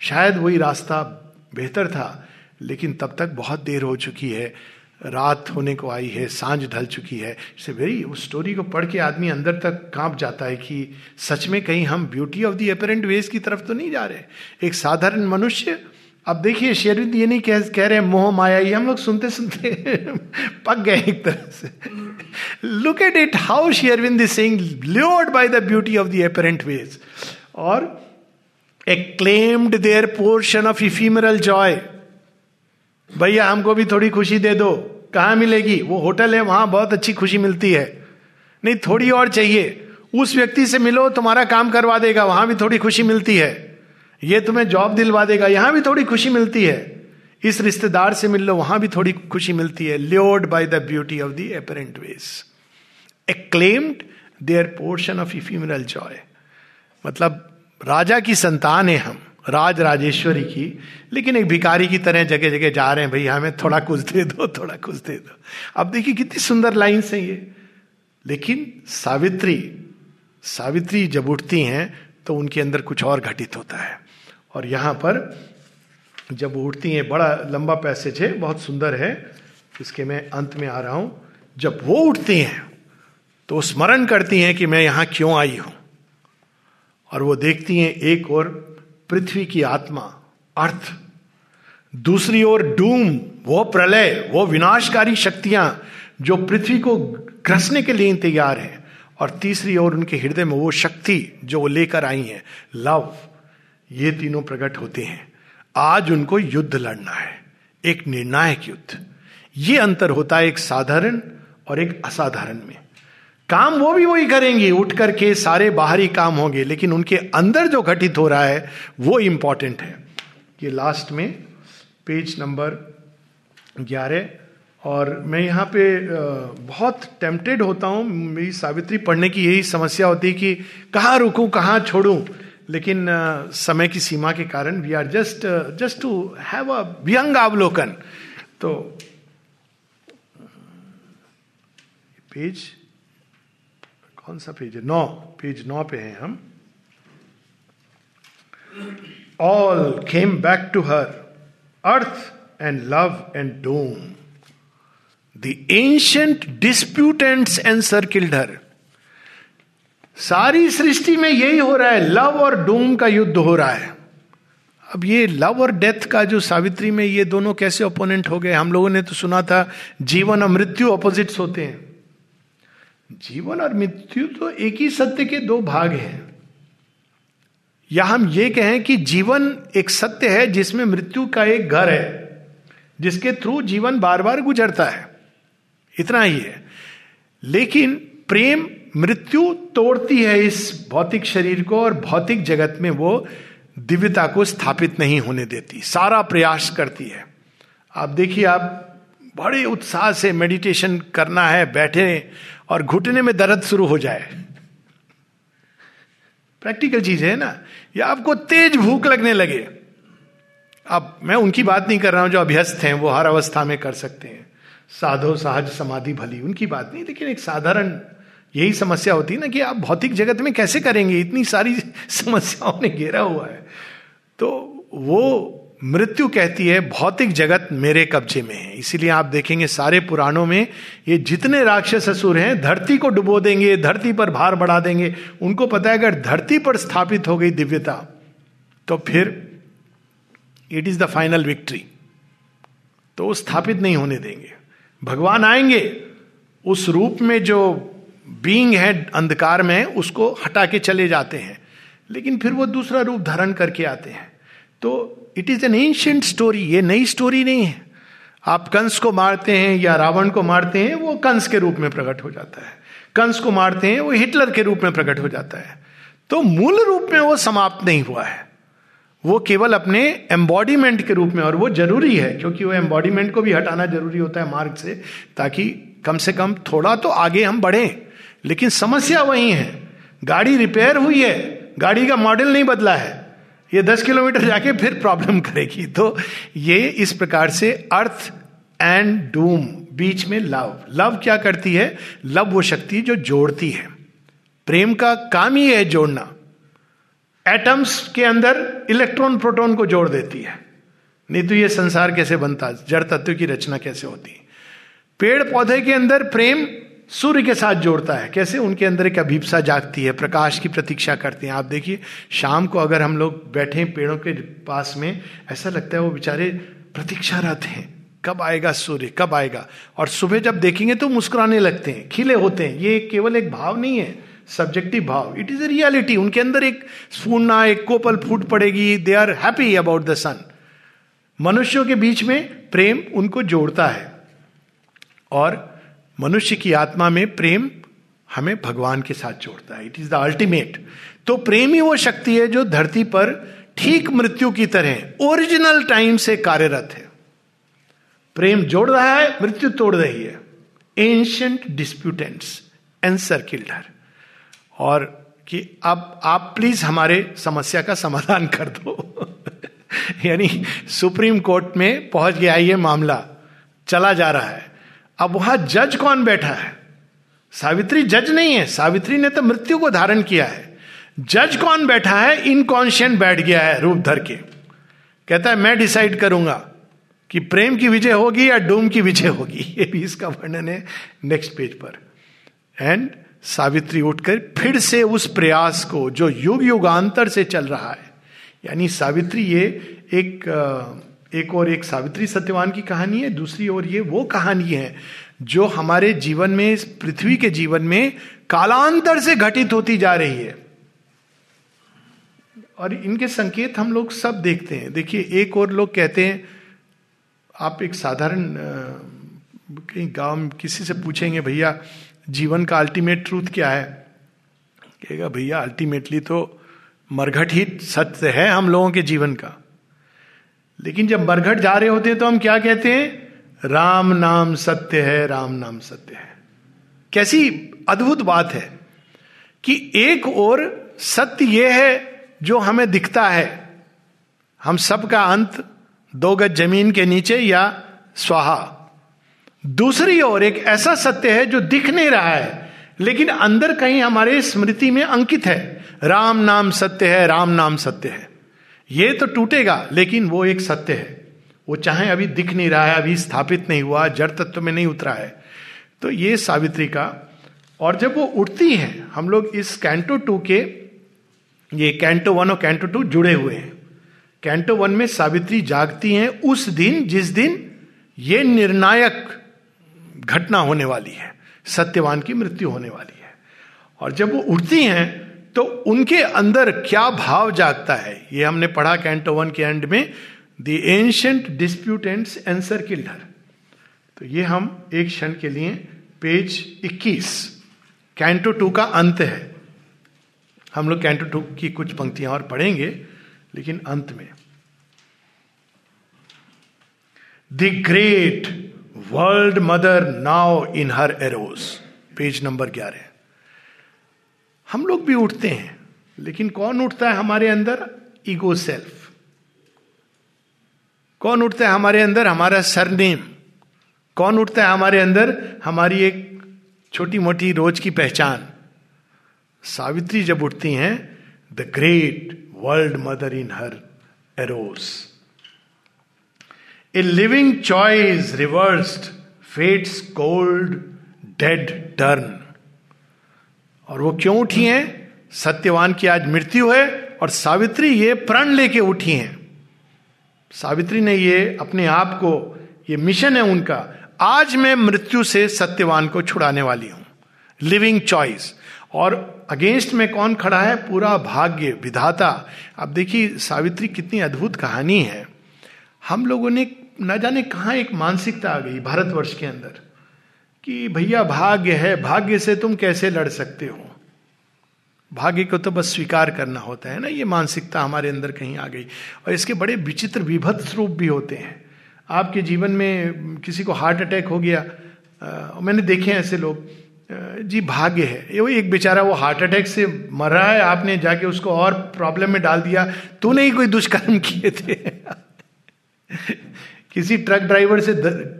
शायद वही रास्ता बेहतर था, लेकिन तब तक बहुत देर हो चुकी है। रात होने को आई है, साँझ ढल चुकी है। इसे वेरी उस स्टोरी को पढ़ के आदमी अंदर तक काँप जाता है कि सच में कहीं हम beauty of the apparent ways की तरफ़ तो नहीं जा रहे एक साधारण मनुष्य, अब देखिए, शेरविंद ये नहीं कह कह रहे मोह माया, ये हम लोग सुनते सुनते पक गए एक तरह से। लुक एट इट हाउ शेयरविंद is saying lured by the beauty of the apparent ways और acclaimed their portion of ephemeral joy भैया, हमको भी थोड़ी खुशी दे दो। कहाँ मिलेगी? वो होटल है, वहाँ बहुत अच्छी खुशी मिलती है। नहीं, थोड़ी और चाहिए। उस व्यक्ति से मिलो, तुम्हारा काम करवा देगा, वहाँ भी थोड़ी खुशी मिलती है। ये तुम्हें जॉब दिलवा देगा, यहाँ भी थोड़ी खुशी मिलती है। इस रिश्तेदार से मिल लो, वहाँ भी थोड़ी खुशी मिलती है। Lured by the beauty of the apparent ways acclaimed their portion of ephemeral joy मतलब राजा की संतान है हम। राज राजेश्वरी की, लेकिन एक भिकारी की तरह जगह जगह जा रहे हैं भैया हमें थोड़ा कुछ दे दो, थोड़ा कुछ दे दो। अब देखिए कितनी सुंदर लाइन है ये। लेकिन सावित्री सावित्री जब उठती हैं तो उनके अंदर कुछ और घटित होता है। और यहाँ पर जब वो उठती हैं, बड़ा लंबा पैसेज है, बहुत सुंदर है। इसके मैं अंत में आ रहा हूँ। जब वो उठती हैं तो स्मरण करती हैं कि मैं यहाँ क्यों आई हूँ। और वो देखती हैं एक और पृथ्वी की आत्मा, अर्थ। दूसरी ओर डूम, वो प्रलय, वो विनाशकारी शक्तियाँ जो पृथ्वी को ग्रसने के लिए तैयार है। और तीसरी ओर उनके हृदय में वो शक्ति जो वो लेकर आई है। लव, ये तीनों प्रकट होते हैं। आज उनको युद्ध लड़ना है, एक निर्णायक युद्ध। ये अंतर होता है एक साधारण और एक असाधारण में। काम वो भी वही करेंगे, उठ करके सारे बाहरी काम होंगे, लेकिन उनके अंदर जो घटित हो रहा है, वो इंपॉर्टेंट है। ये लास्ट में पेज नंबर ग्यारह, और मैं यहाँ पे बहुत टेम्पटेड होता हूँ। मेरी सावित्री पढ़ने की यही समस्या होती है कि कहाँ रुकूं, कहाँ छोड़ूं? लेकिन समय की सीमा के कारण we are just just to have a व्यंग अवलोकन। तो पेज कौन सा पेज है? नौ। पेज नौ पे हैं हम। All came back to her earth and love and doom the ancient disputants and circled her सारी सृष्टि में यही हो रहा है लव और डूम का युद्ध हो रहा है। अब ये लव और डेथ का जो सावित्री में ये दोनों कैसे ओपोनेंट हो गए, हम लोगों ने तो सुना था, जीवन और मृत्यु ऑपोजिट्स होते हैं। जीवन और मृत्यु तो एक ही सत्य के दो भाग हैं। या हम ये कहें कि जीवन एक सत्य है जिसमें मृत्यु का एक घर है, जिसके थ्रू जीवन बार बार गुजरता है। इतना ही है। लेकिन प्रेम मृत्यु तोड़ती है इस भौतिक शरीर को और भौतिक जगत में वो दिव्यता को स्थापित नहीं होने देती। सारा प्रयास करती है। आप देखिए, आप बड़े उत्साह से मेडिटेशन करना है, बैठे और घुटने में दर्द शुरू हो जाए। प्रैक्टिकल चीज़ है ना? या आपको तेज भूख लगने लगे। अब मैं उनकी बात नहीं कर रहा हूँ जो अभ्यस्त हैं, वो हर अवस्था में कर सकते हैं। साधो, सहज, समाधि, भली, उनकी बात नहीं। लेकिन एक साधारण यही समस्या होती है ना कि आप भौतिक जगत में कैसे करेंगे? इतनी सारी समस्याओं ने घेरा हुआ है। तो वो मृत्यु कहती है, भौतिक जगत मेरे कब्जे में है। इसीलिए आप देखेंगे सारे पुराणों में, ये जितने राक्षस असुर हैं, धरती को डुबो देंगे, धरती पर भार बढ़ा देंगे। उनको पता है, अगर धरती पर स्थापित हो गई दिव्यता तो फिर it is the final victory तो स्थापित नहीं होने देंगे। भगवान आएँगे, उस रूप में जो बींग है, अंधकार में, उसको हटा के चले जाते हैं। लेकिन फिर वो दूसरा रूप धारण करके आते हैं। तो it is an ancient story ये नई स्टोरी नहीं है। आप कंस को मारते हैं या रावण को मारते हैं, वो कंस के रूप में प्रकट हो जाता है। कंस को मारते हैं, वो हिटलर के रूप में प्रकट हो जाता है। तो मूल रूप में वो समाप्त नहीं हुआ है। वो केवल अपने एम्बॉडीमेंट के रूप में, और वो ज़रूरी है, क्योंकि वो एम्बॉडीमेंट को भी हटाना ज़रूरी होता है मार्ग से, ताकि कम से कम थोड़ा तो आगे हम बढ़ें। लेकिन समस्या वही है। गाड़ी रिपेयर हुई है। गाड़ी का मॉडल नहीं बदला है। ये दस किलोमीटर जाके फिर प्रॉब्लम करेगी। तो ये इस प्रकार से अर्थ एंड डूम बीच में लव लव क्या करती है? लव वो शक्ति जो जोड़ती है। प्रेम का काम ही है जोड़ना। एटम्स के अंदर इलेक्ट्रॉन प्रोटॉन को जोड़ देती है। नहीं तो ये संसार कैसे बनता? जड़ तत्व की रचना कैसे होती? पेड़ पौधे के अंदर प्रेम सूर्य के साथ जोड़ता है। कैसे? उनके अंदर एक अभीपसा जागती है, प्रकाश की प्रतीक्षा करते हैं। आप देखिए, शाम को अगर हम लोग बैठे पेड़ों के पास में, ऐसा लगता है वो बेचारे प्रतीक्षारत हैं। कब आएगा सूर्य? कब आएगा? और सुबह जब देखेंगे तो मुस्कुराने लगते हैं, खिले होते हैं। ये केवल एक भाव नहीं है, सब्जेक्टिव भाव। इट इज़ ए रियलिटी उनके अंदर एक स्फूर्णा, एक कोपल फूट पड़ेगी। They are happy about the sun मनुष्यों के बीच में प्रेम उनको जोड़ता है। और मनुष्य की आत्मा में प्रेम हमें भगवान के साथ जोड़ता है। इट इज़ द अल्टीमेट तो प्रेम ही वो शक्ति है जो धरती पर ठीक मृत्यु की तरह ओरिजिनल टाइम से कार्यरत है। प्रेम जोड़ रहा है, मृत्यु तोड़ रही है। एंशियंट डिस्प्यूटेंट्स एंड सर्किल्डर और कि अब आप प्लीज़ हमारे समस्या का समाधान कर दो। यानी सुप्रीम कोर्ट में पहुँच गया ये मामला, चला जा रहा है। अब वहाँ जज कौन बैठा है? सावित्री जज नहीं है। सावित्री ने तो मृत्यु को धारण किया है। जज कौन बैठा है? इनकॉन्शियंट बैठ गया है रूप धर के। कहता है, मैं डिसाइड करूँगा कि प्रेम की विजय होगी या डोम की विजय होगी। ये भी इसका वर्णन है नेक्स्ट पेज पर। एंड सावित्री उठकर फिर से उस प्रयास को, जो युग युगांतर से चल रहा है, यानी सावित्री ये एक एक और एक सावित्री सत्यवान की कहानी है, दूसरी ओर ये वो कहानी है जो हमारे जीवन में इस पृथ्वी के जीवन में कालांतर से घटित होती जा रही है। और इनके संकेत हम लोग सब देखते हैं। देखिए, एक और लोग कहते हैं, आप एक साधारण कहीं गाँव किसी से पूछेंगे, भैया, जीवन का अल्टीमेट ट्रूथ क्या है? कहेगा, भैया अल्टीमेटली तो मरघट ही सत्य है हम लोगों के जीवन का। लेकिन जब मरघट जा रहे होते हैं तो हम क्या कहते हैं? राम नाम सत्य है, राम नाम सत्य है। कैसी अद्भुत बात है कि एक और सत्य यह है जो हमें दिखता है। हम सबका अंत दो गज ज़मीन के नीचे या स्वाहा। दूसरी ओर एक ऐसा सत्य है जो दिख नहीं रहा है, लेकिन अंदर कहीं हमारे स्मृति में अंकित है। राम नाम सत्य है, राम नाम सत्य है। ये तो टूटेगा, लेकिन वो एक सत्य है। वो चाहे अभी दिख नहीं रहा है, अभी स्थापित नहीं हुआ, जड़ तत्व में नहीं उतरा है। तो ये सावित्री का, और जब वो उठती हैं, हम लोग इस कैंटो टू के, ये कैंटो वन और कैंटो टू जुड़े हुए हैं। कैंटो वन में सावित्री जागती हैं, उस दिन, जिस दिन ये निर्णायक घटना होने वाली है, सत्यवान की मृत्यु होने वाली है। और जब वो उठती हैं तो उनके अंदर क्या भाव जागता है? ये हमने पढ़ा कैंटो वन के एंड में द एंशंट डिस्प्यूटेंट्स एंसर किल्डर तो ये हम एक क्षण के लिए पेज 21 कैंटो टू का अंत है। हम लोग कैंटो टू की कुछ पंक्तियाँ और पढ़ेंगे, लेकिन अंत में। The great world mother now in her arose page number ग्यारह। हम लोग भी उठते हैं, लेकिन कौन उठता है हमारे अंदर? ईगो सेल्फ कौन उठता है हमारे अंदर? हमारा सरनेम. कौन उठता है हमारे अंदर? हमारी एक छोटी मोटी रोज की पहचान. सावित्री जब उठती हैं the great world mother in her arose a living choice reversed fate's cold dead turn और वो क्यों उठी हैं? सत्यवान की आज मृत्यु है और सावित्री ये प्रण लेके उठी हैं। सावित्री ने ये अपने आप को, ये मिशन है उनका। आज मैं मृत्यु से सत्यवान को छुड़ाने वाली हूँ। लिविंग चॉइस और अगेंस्ट में कौन खड़ा है? पूरा भाग्य विधाता। अब देखिए, सावित्री कितनी अद्भुत कहानी है। हम लोगों ने, न जाने कहा एक मानसिकता आ गई भारतवर्ष के अंदर। कि भैया भाग्य है भाग्य से तुम कैसे लड़ सकते हो? भाग्य को तो बस स्वीकार करना होता है ना ये मानसिकता हमारे अंदर कहीं आ गई। और इसके बड़े विचित्र विभत्स रूप भी होते हैं। आपके जीवन में किसी को हार्ट अटैक हो गया आ, मैंने देखे ऐसे लोग जी भाग्य है। ये एक बेचारा वो हार्ट अटैक से मर रहा है आपने जाके उसको और प्रॉब्लम में डाल दिया तूने ही कोई दुष्कर्म किए थे। किसी ट्रक ड्राइवर से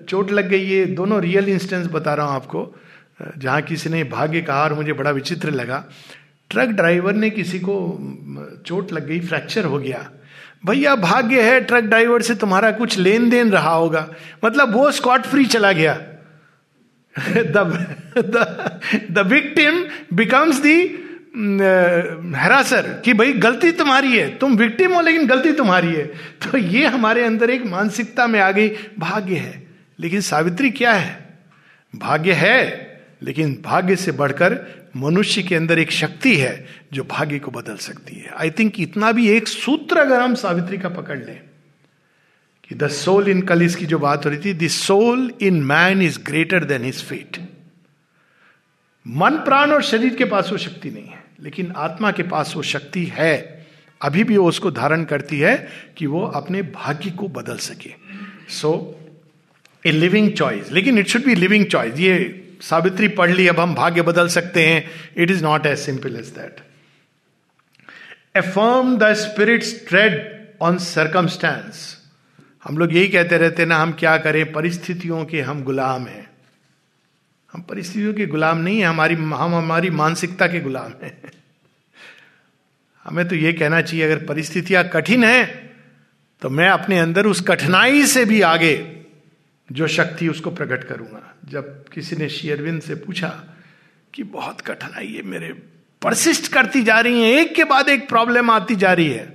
चोट लग गई ये दोनों रियल इंस्टेंस बता रहा हूँ आपको। जहाँ किसी ने भाग्य कहा और मुझे बड़ा विचित्र लगा। ट्रक ड्राइवर ने किसी को चोट लग गई फ्रैक्चर हो गया। भैया, भाग्य है ट्रक ड्राइवर से तुम्हारा कुछ लेन देन रहा होगा। मतलब वो स्कॉट फ्री चला गया। The victim becomes the harasser कि भाई गलती तुम्हारी है, तुम विक्टिम हो लेकिन गलती तुम्हारी है। तो ये हमारे अंदर एक मानसिकता में आ गई, भाग्य है। लेकिन सावित्री क्या है? भाग्य है, लेकिन भाग्य से बढ़कर मनुष्य के अंदर एक शक्ति है जो भाग्य को बदल सकती है। आई थिंक इतना भी एक सूत्र अगर हम सावित्री का पकड़ लें कि द सोल इन कल इसकी जो बात हो रही थी the soul in man is greater than his fate मन, प्राण और शरीर के पास वो शक्ति नहीं है। लेकिन आत्मा के पास वो शक्ति है, अभी भी वो उसको धारण करती है कि वो अपने भाग्य को बदल सके। सो ए लिविंग चॉइस लेकिन it should be living choice ये सावित्री पढ़ ली, अब हम भाग्य बदल सकते हैं। It is not as simple as that affirm the spirit tread on circumstance हम लोग यही कहते रहते ना, हम क्या करें? परिस्थितियों के हम गुलाम हैं। हम परिस्थितियों के गुलाम नहीं है, हमारी, हम हमारी मानसिकता के गुलाम हैं। हमें तो ये कहना चाहिए, अगर परिस्थितियाँ कठिन है तो मैं अपने अंदर उस कठिनाई से भी आगे जो शक्ति उसको प्रकट करूँगा। जब किसी ने शेयरविंद से पूछा कि बहुत कठिनाई है मेरे परसिस्ट करती जा रही है, एक के बाद एक प्रॉब्लम आती जा रही है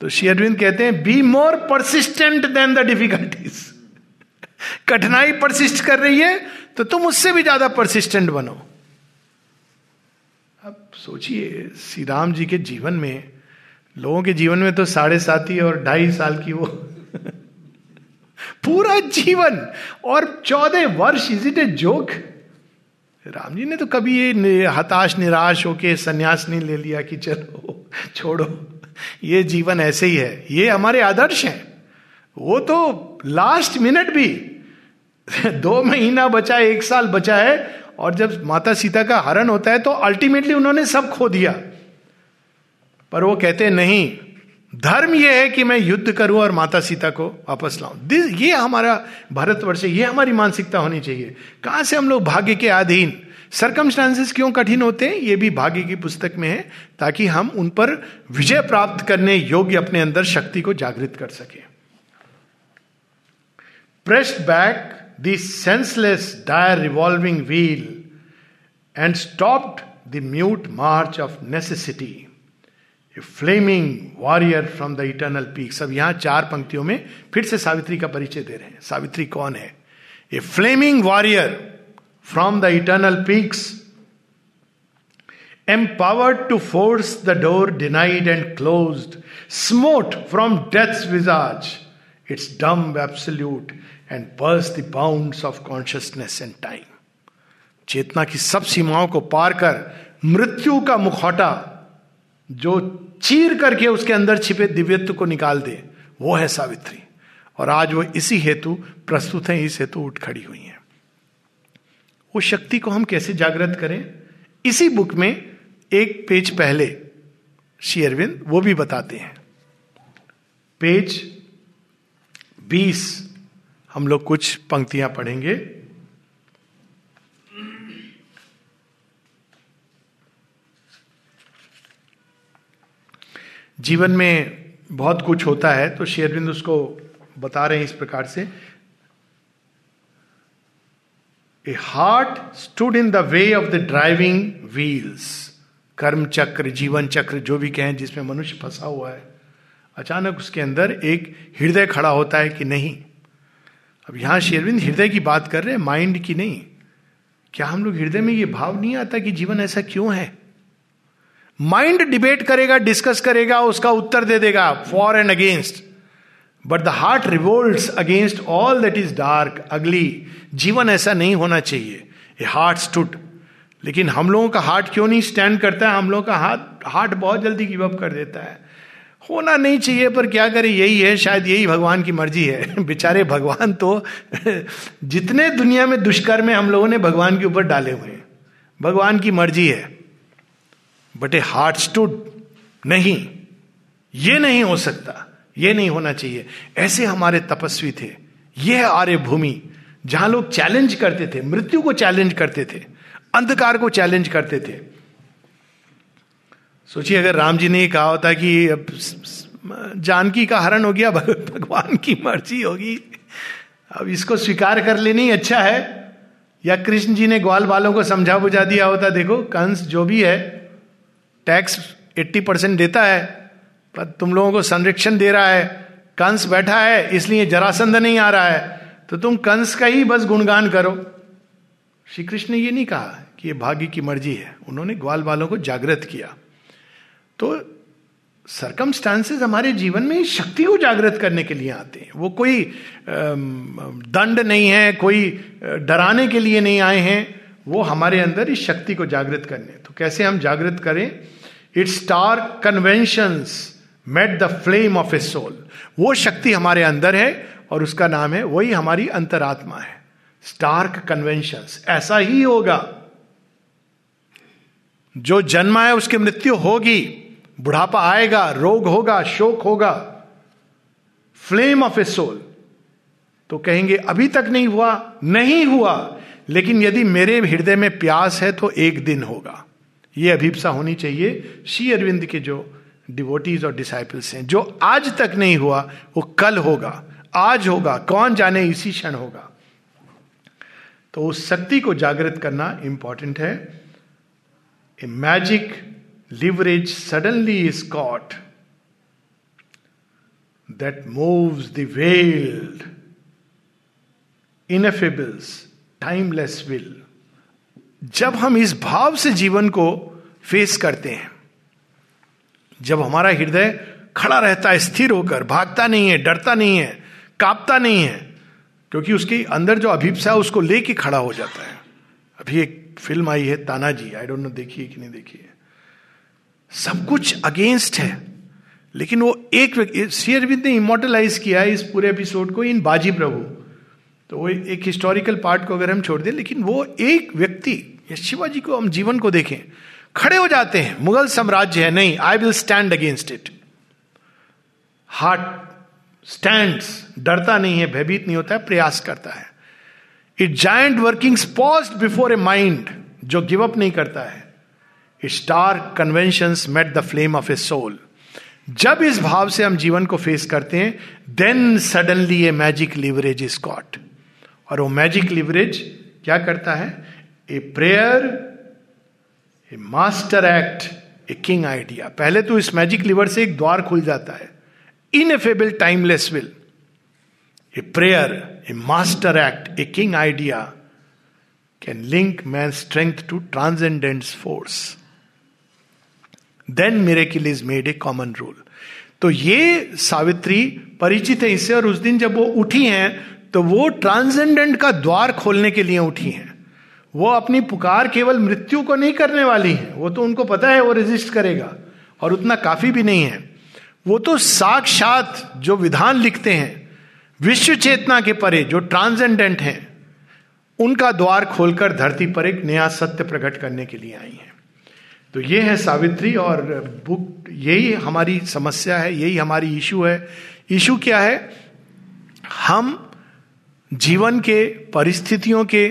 तो शेयरविंद कहते हैं be more persistent than the difficulties कठिनाई परसिस्ट कर रही है तो तुम उससे भी ज़्यादा परसिस्टेंट बनो। अब सोचिए श्री राम जी के जीवन में, लोगों के जीवन में तो साढ़े सात ही और ढाई साल की वो पूरा जीवन और चौदह वर्ष is it a joke Ram ji ने तो कभी ये हताश, निराश होके सन्यास नहीं ले लिया कि चलो, छोड़ो। ये जीवन ऐसे ही है। ये हमारे आदर्श हैं। वो तो लास्ट मिनट भी दो महीना बचा है एक साल बचा है, और जब माता सीता का हरण होता है तो अल्टीमेटली उन्होंने सब खो दिया। पर वो कहते, नहीं, धर्म ये है कि मैं युद्ध करूँ और माता सीता को वापस लाऊं। दिस ये हमारा भारतवर्ष है, ये हमारी मानसिकता होनी चाहिए। कहाँ से हम लोग भाग्य के अधीन? सरकमस्टांसेस क्यों कठिन होते हैं? ये भी भाग्य की पुस्तक में है, ताकि हम उन पर विजय प्राप्त करने योग्य अपने अंदर शक्ति को जागृत कर सके। Pressed back the senseless dire revolving wheel and stopped the mute march of necessity flaming warrior from the eternal peaks अब यहां चार पंक्तियों में फिर से सावित्री का परिचय दे रहे हैं सावित्री कौन है a flaming warrior from the eternal peaks empowered to force the door denied and closed, smote from death's visage its dumb absolute and burst the bounds of consciousness and time. चेतना की सब सीमाओं को पार कर मृत्यु का मुखौटा जो चीर करके उसके अंदर छिपे दिव्यत्व को निकाल दे, वो है सावित्री। और आज वो इसी हेतु, प्रस्तुत है, इस हेतु उठ खड़ी हुई है। वो शक्ति को हम कैसे जागृत करें? इसी बुक में एक पेज पहले, श्री अरविंद, वो भी बताते हैं। पेज 20 हम लोग कुछ पंक्तियाँ पढ़ेंगे। जीवन में बहुत कुछ होता है तो शेयरविंद उसको बता रहे हैं इस प्रकार से। A heart stood in the way of the driving wheels कर्म चक्र, जीवन चक्र, जो भी कहें, जिसमें मनुष्य फंसा हुआ है। अचानक उसके अंदर एक हृदय खड़ा होता है कि नहीं? अब यहाँ शेरविंद हृदय की बात कर रहे हैं माइंड की नहीं। क्या हम लोग हृदय में ये भाव नहीं आता कि जीवन ऐसा क्यों है? माइंड डिबेट करेगा डिस्कस करेगा, उसका उत्तर दे देगा for and against but the heart revolt against all that is dark अगली जीवन ऐसा नहीं होना चाहिए। ए हार्ट स्टूड लेकिन हम लोगों का हार्ट क्यों नहीं स्टैंड करता है? हम लोगों का हार्ट हार्ट बहुत जल्दी गिव अप कर देता है। होना नहीं चाहिए, पर क्या करें, यही है, शायद यही भगवान की मर्ज़ी है। बेचारे भगवान तो जितने दुनिया में दुष्कर्म है हम लोगों ने भगवान के ऊपर डाले हुए हैं, भगवान की मर्ज़ी है। बट ए हार्ट स्टूड नहीं, ये नहीं हो सकता, ये नहीं होना चाहिए। ऐसे हमारे तपस्वी थे यह आर्य भूमि, जहाँ लोग चैलेंज करते थे, मृत्यु को चैलेंज करते थे, अंधकार को चैलेंज करते थे। सोचिए, अगर राम जी ने कहा होता कि अब जानकी का हरण हो गया भगवान की मर्ज़ी होगी। अब इसको स्वीकार कर लेनी अच्छा है। या कृष्ण जी ने ग्वाल वालों को समझा बुझा दिया होता, देखो, कंस जो भी है, टैक्स 80 परसेंट देता है, पर तुम लोगों को संरक्षण दे रहा है। कंस बैठा है, इसलिए जरासंध नहीं आ रहा है। तो तुम कंस का ही बस गुणगान करो। श्री कृष्ण ने ये नहीं कहा कि ये भाग्य की मर्ज़ी है। उन्होंने ग्वाल वालों को जागृत किया। तो सरकमस्टांसेस हमारे जीवन में शक्ति को जागृत करने के लिए आते हैं। वो कोई दंड नहीं है, कोई डराने के लिए नहीं आए हैं। वो हमारे अंदर इस शक्ति को जागृत करने तो कैसे हम जागृत करें? It star convention met the flame of a soul वो शक्ति हमारे अंदर है और उसका नाम है, वही हमारी अंतरात्मा है। स्टार्क कन्वेंशन ऐसा ही होगा। जो जन्मा है उसकी मृत्यु होगी। बुढ़ापा आएगा, रोग होगा, शोक होगा फ्लेम ऑफ़ ए सोल तो कहेंगे, अभी तक नहीं हुआ नहीं हुआ, लेकिन यदि मेरे हृदय में प्यास है तो एक दिन होगा। ये अभिप्सा होनी चाहिए, श्री अरविंद के जो डिवोटीज और डिसाइपल्स हैं, जो आज तक नहीं हुआ, वो कल होगा, आज होगा, कौन जाने, इसी क्षण होगा। तो उस शक्ति को जागृत करना इंपॉर्टेंट है। A magic leverage suddenly is caught that moves the veiled ineffable's timeless will जब हम इस भाव से जीवन को फेस करते हैं, जब हमारा हृदय खड़ा रहता है, स्थिर होकर, भागता नहीं है, डरता नहीं है, कांपता नहीं है, क्योंकि उसके अंदर जो अभिप्सा है, उसको लेके खड़ा हो जाता है। अभी एक फ़िल्म आई है तानाजी आई डोंट नो देखिए कि नहीं देखिए सब कुछ अगेंस्ट है। लेकिन वो एक श्री अरविंद ने इमोटलाइज किया है इस पूरे एपिसोड को इन बाजी प्रभु। तो वो एक हिस्टोरिकल पार्ट को अगर हम छोड़ दें, लेकिन वो एक व्यक्ति शिवाजी को हम जीवन को देखें, खड़े हो जाते हैं। मुगल साम्राज्य है, नहीं I will stand against it heart stand डरता नहीं है, भयभीत नहीं होता है, प्रयास करता है। It giant working pause before a mind जो गिव अप नहीं करता है। Star convention met the flame of a soul जब इस भाव से हम जीवन को फेस करते हैं then suddenly a magic leverage is caught और वो मैजिक लिवरेज क्या करता है? A prayer a master act a king idea पहले तो इस मैजिक लिवर से एक द्वार खुल जाता है। Ineffable timeless will a prayer a master act a king idea can link man strength to transcendence force then miracle is made a common rule तो ये सावित्री परिचित है इससे, और उस दिन जब वो उठी हैं तो वो ट्रांसजेंडेंट का द्वार खोलने के लिए उठी हैं। वो अपनी पुकार केवल मृत्यु को नहीं करने वाली है। वो तो उनको पता है, वो रेजिस्ट करेगा, और उतना काफ़ी भी नहीं है। वो तो साक्षात जो विधान लिखते हैं, विश्व चेतना के परे जो ट्रांसजेंडेंट हैं, उनका द्वार खोलकर धरती पर एक नया सत्य प्रकट करने के लिए आई है। तो ये है सावित्री और बुक, यही हमारी समस्या है, यही हमारी इशू है। इशू क्या है? हम जीवन के, परिस्थितियों के,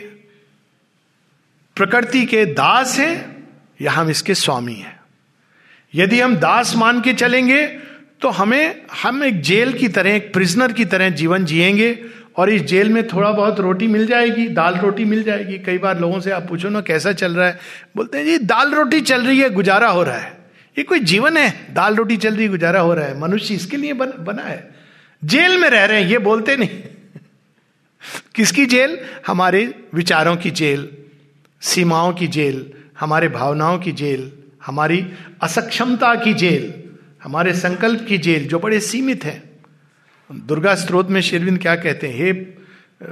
प्रकृति के दास हैं या हम इसके स्वामी हैं। यदि हम दास मान के चलेंगे तो हमें, हम एक जेल की तरह, एक प्रिजनर की तरह जीवन जिएँगे। और इस जेल में थोड़ा बहुत रोटी मिल जाएगी दाल रोटी मिल जाएगी। कई बार लोगों से आप पूछो ना कैसा चल रहा है? बोलते हैं जी दाल रोटी चल रही है गुजारा हो रहा है। ये कोई जीवन है दाल रोटी चल रही है गुजारा हो रहा है। मनुष्य इसके लिए बन, बना है। जेल में रह रहे हैं ये बोलते नहीं। किसकी जेल? हमारे विचारों की जेल सीमाओं की जेल हमारे भावनाओं की जेल हमारी असक्षमता की जेल हमारे संकल्प की जेल जो बड़े सीमित है। दुर्गा स्त्रोत में शेरविंद क्या कहते हैं? हे,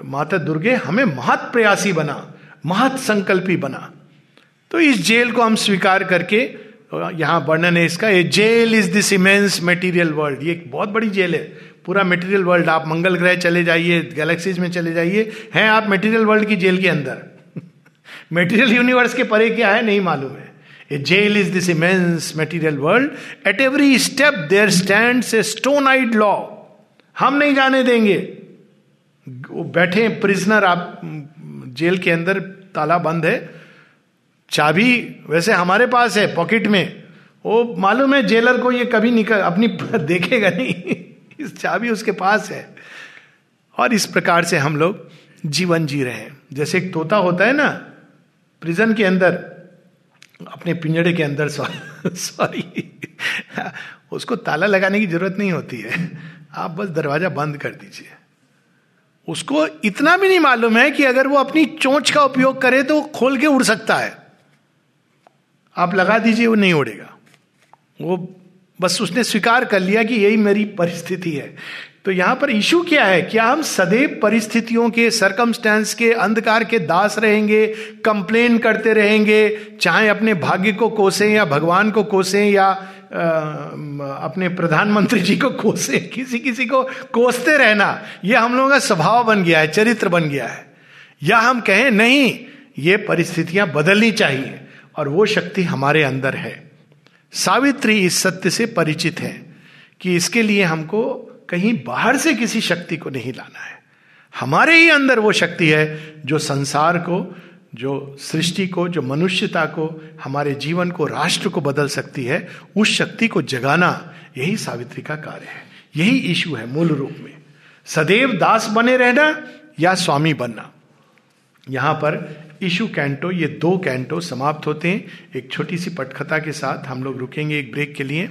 माता दुर्गे, हमें महत प्रयासी बना, महत संकल्पी बना। तो इस जेल को हम स्वीकार करके, यहाँ वर्णन है इसका, a jail is this immense material world. ये एक बहुत बड़ी जेल है। पूरा मेटीरियल वर्ल्ड, आप मंगल ग्रह चले जाइए, गैलेक्सीज में चले जाइए, हैं आप मेटीरियल वर्ल्ड की जेल के अंदर? मेटीरियल यूनिवर्स के परे क्या है? नहीं मालूम है। A jail is this immense material world, at every step there stand a stone eyed law. हम नहीं जाने देंगे। वो बैठे प्रिजनर आप, जेल के अंदर ताला बंद है। चाबी वैसे हमारे पास है पॉकेट में। वो मालूम है जेलर को ये कभी निकल, अपनी देखेगा नहीं। इस चाबी उसके पास है। और इस प्रकार से हम लोग जीवन जी रहे हैं। जैसे एक तोता होता है ना प्रिजन के अंदर, अपने पिंजड़े के अंदर सॉरी उसको ताला लगाने की ज़रूरत नहीं होती है। आप बस दरवाज़ा बंद कर दीजिए। उसको इतना भी नहीं मालूम है कि अगर वो अपनी चोंच का उपयोग करे तो खोल के उड़ सकता है। आप लगा दीजिए, वो नहीं उड़ेगा। वो बस उसने स्वीकार कर लिया कि यही मेरी परिस्थिति है। तो यहाँ पर इशू क्या है? क्या हम सदैव परिस्थितियों के सरकमस्टेंस के, अंधकार के दास रहेंगे कंप्लेन करते रहेंगे, चाहे अपने भाग्य को कोसें या भगवान को कोसें या अपने प्रधानमंत्री जी को कोसे किसी किसी को कोसते रहना यह हम लोगों का स्वभाव बन गया है, चरित्र बन गया है। या हम कहें, नहीं, ये परिस्थितियाँ बदलनी चाहिए और वो शक्ति हमारे अंदर है। सावित्री इस सत्य से परिचित है कि इसके लिए हमको कहीं बाहर से किसी शक्ति को नहीं लाना है। हमारे ही अंदर वो शक्ति है जो संसार को जो सृष्टि को, जो मनुष्यता को, हमारे जीवन को, राष्ट्र को बदल सकती है, उस शक्ति को जगाना यही सावित्री का कार्य है। यही इशू है मूल रूप में। सदैव दास बने रहना या स्वामी बनना। यहाँ पर इशू कैंटो, ये दो कैंटो समाप्त होते हैं। एक छोटी सी पटकथा के साथ हम लोग रुकेंगे एक ब्रेक के लिए।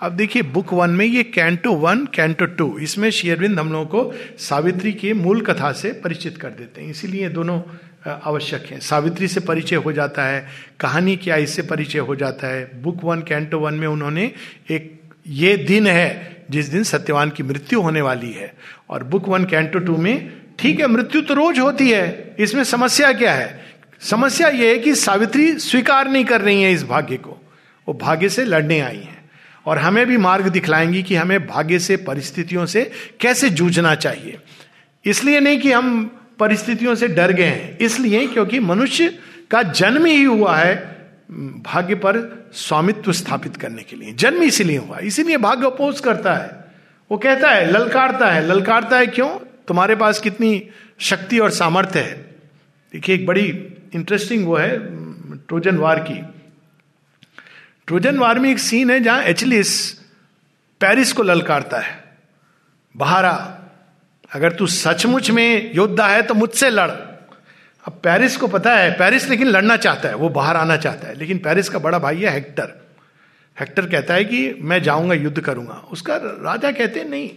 अब देखिए, बुक वन में ये कैंटो वन, कैंटो टू, इसमें शेयरविंद हम लोगों को सावित्री के मूल कथा से परिचित कर देते हैं। इसीलिए दोनों आवश्यक है। सावित्री से परिचय हो जाता है, कहानी क्या इससे परिचय हो जाता है। बुक वन, कैंटो वन में उन्होंने एक ये दिन है, जिस दिन सत्यवान की मृत्यु होने वाली है। और बुक वन, कैंटो टू में, ठीक है, मृत्यु तो रोज होती है, इसमें समस्या क्या है? समस्या यह है कि सावित्री स्वीकार नहीं कर रही है इस भाग्य को। वो भाग्य से लड़ने आई है। और हमें भी मार्ग दिखलाएँगी कि हमें भाग्य से, परिस्थितियों से कैसे जूझना चाहिए। इसलिए नहीं कि हम परिस्थितियों से डर गए हैं। इसलिए क्योंकि मनुष्य का जन्म ही हुआ है भाग्य पर स्वामित्व स्थापित करने के लिए। जन्म इसीलिए हुआ, इसीलिए भाग्य अपोज करता है। वो कहता है, ललकारता है। ललकारता है क्यों? तुम्हारे पास कितनी शक्ति और सामर्थ्य है। देखिए, एक बड़ी इंटरेस्टिंग वो है, ट्रोजन वार की। ट्रोजन वार में एक सीन है जहाँ एचलिस पेरिस को ललकारता है। बाहर अगर तू सचमुच में योद्धा है तो मुझसे लड़। अब पेरिस को पता है, पेरिस लेकिन लड़ना चाहता है, वो बाहर आना चाहता है, लेकिन पेरिस का बड़ा भाई है हेक्टर। हेक्टर कहता है कि मैं जाऊँगा, युद्ध करूँगा। उसका राजा कहते हैं, नहीं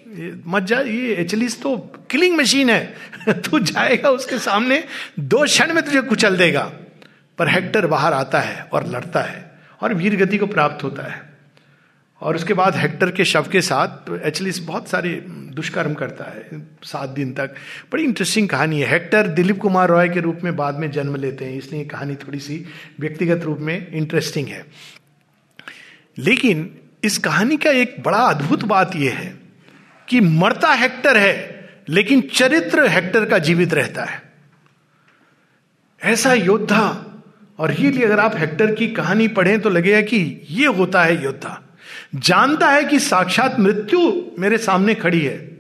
मत जा, ये एचलिस तो किलिंग मशीन है। तू जाएगा, उसके सामने दो क्षण में तुझे कुचल देगा। पर हेक्टर बाहर आता है और लड़ता है और वीर गति को प्राप्त होता है। और उसके बाद हेक्टर के शव के साथ तो एचलिस बहुत सारे दुष्कर्म करता है, सात दिन तक। बड़ी इंटरेस्टिंग कहानी है। हेक्टर दिलीप कुमार रॉय के रूप में बाद में जन्म लेते हैं, इसलिए कहानी थोड़ी सी व्यक्तिगत रूप में इंटरेस्टिंग है। लेकिन इस कहानी का एक बड़ा अद्भुत बात यह है कि मरता हेक्टर है, लेकिन चरित्र हेक्टर का जीवित रहता है। ऐसा योद्धा, और ही अगर आप हेक्टर की कहानी पढ़ें तो लगेगा कि ये होता है योद्धा। जानता है कि साक्षात मृत्यु मेरे सामने खड़ी है,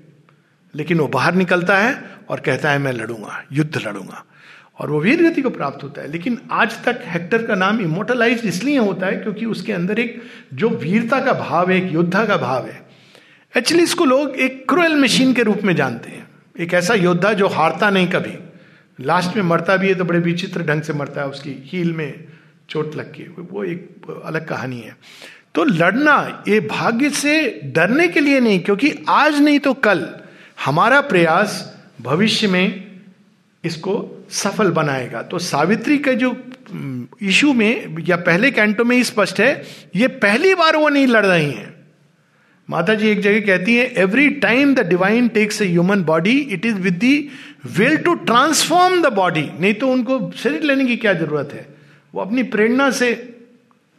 लेकिन वो बाहर निकलता है और कहता है, मैं लड़ूँगा, युद्ध लड़ूँगा। और वो वीर गति को प्राप्त होता है। लेकिन आज तक हेक्टर का नाम इमोटलाइज इसलिए होता है क्योंकि उसके अंदर एक जो वीरता का भाव है, एक योद्धा का भाव है। एक्चुअली इसको लोग एक क्रुएल मशीन के रूप में जानते हैं। एक ऐसा योद्धा जो हारता नहीं कभी। लास्ट में मरता भी है तो बड़े विचित्र ढंग से मरता है, उसकी हील में चोट लग के। वो एक अलग कहानी है। तो लड़ना ये भाग्य से डरने के लिए नहीं, क्योंकि आज नहीं तो कल। हमारा प्रयास भविष्य में इसको सफल बनाएगा। तो सावित्री का जो इशू में या पहले कैंटो में स्पष्ट है, ये पहली बार वो नहीं लड़ रही हैं। माता जी एक जगह कहती है every time the divine takes a human body it is with the will to transform the body नहीं तो उनको शरीर लेने की क्या ज़रूरत है? वो अपनी प्रेरणा से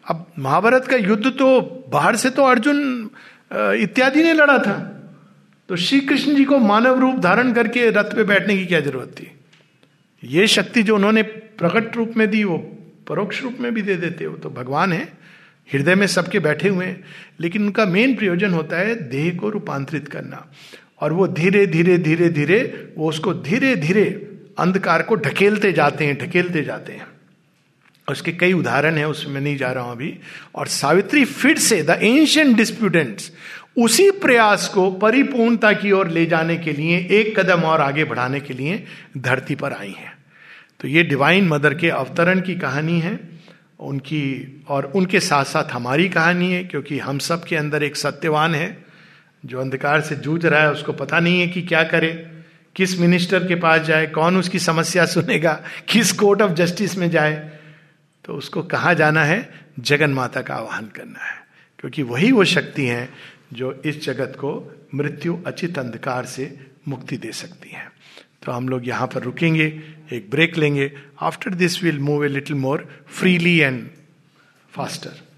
अब महाभारत का युद्ध तो बाहर से तो अर्जुन इत्यादि ने लड़ा था। तो श्री कृष्ण जी को मानव रूप धारण करके रथ पे बैठने की क्या ज़रूरत थी? ये शक्ति जो उन्होंने प्रकट रूप में दी, वो परोक्ष रूप में भी दे देते, वो तो भगवान है, हृदय में सबके बैठे हुए हैं। लेकिन उनका मेन प्रयोजन होता है देह को रूपांतरित करना। और वो धीरे धीरे धीरे धीरे, वो उसको धीरे धीरे अंधकार को ढकेलते जाते हैं, ढकेलते जाते हैं। उसके कई उदाहरण हैं, उसमें नहीं जा रहा हूँ अभी। और सावित्री फिर से द एंशियंट डिस्प्यूटेंट्स उसी प्रयास को परिपूर्णता की ओर ले जाने के लिए, एक कदम और आगे बढ़ाने के लिए धरती पर आई हैं। तो ये डिवाइन मदर के अवतरण की कहानी है, उनकी और उनके साथ साथ हमारी कहानी है, क्योंकि हम सब के अंदर एक सत्यवान है, जो अंधकार से जूझ रहा है, उसको पता नहीं है कि क्या करे, किस मिनिस्टर के पास जाए, कौन उसकी समस्या सुनेगा, किस कोर्ट ऑफ़ जस्टिस में जाए। तो उसको कहाँ जाना है? जगन माता का आह्वान करना है। क्योंकि वही वो शक्ति हैं जो इस जगत को मृत्यु अचित अंधकार से मुक्ति दे सकती हैं। तो हम लोग यहाँ पर रुकेंगे, एक ब्रेक लेंगे। After this will move a little more freely and faster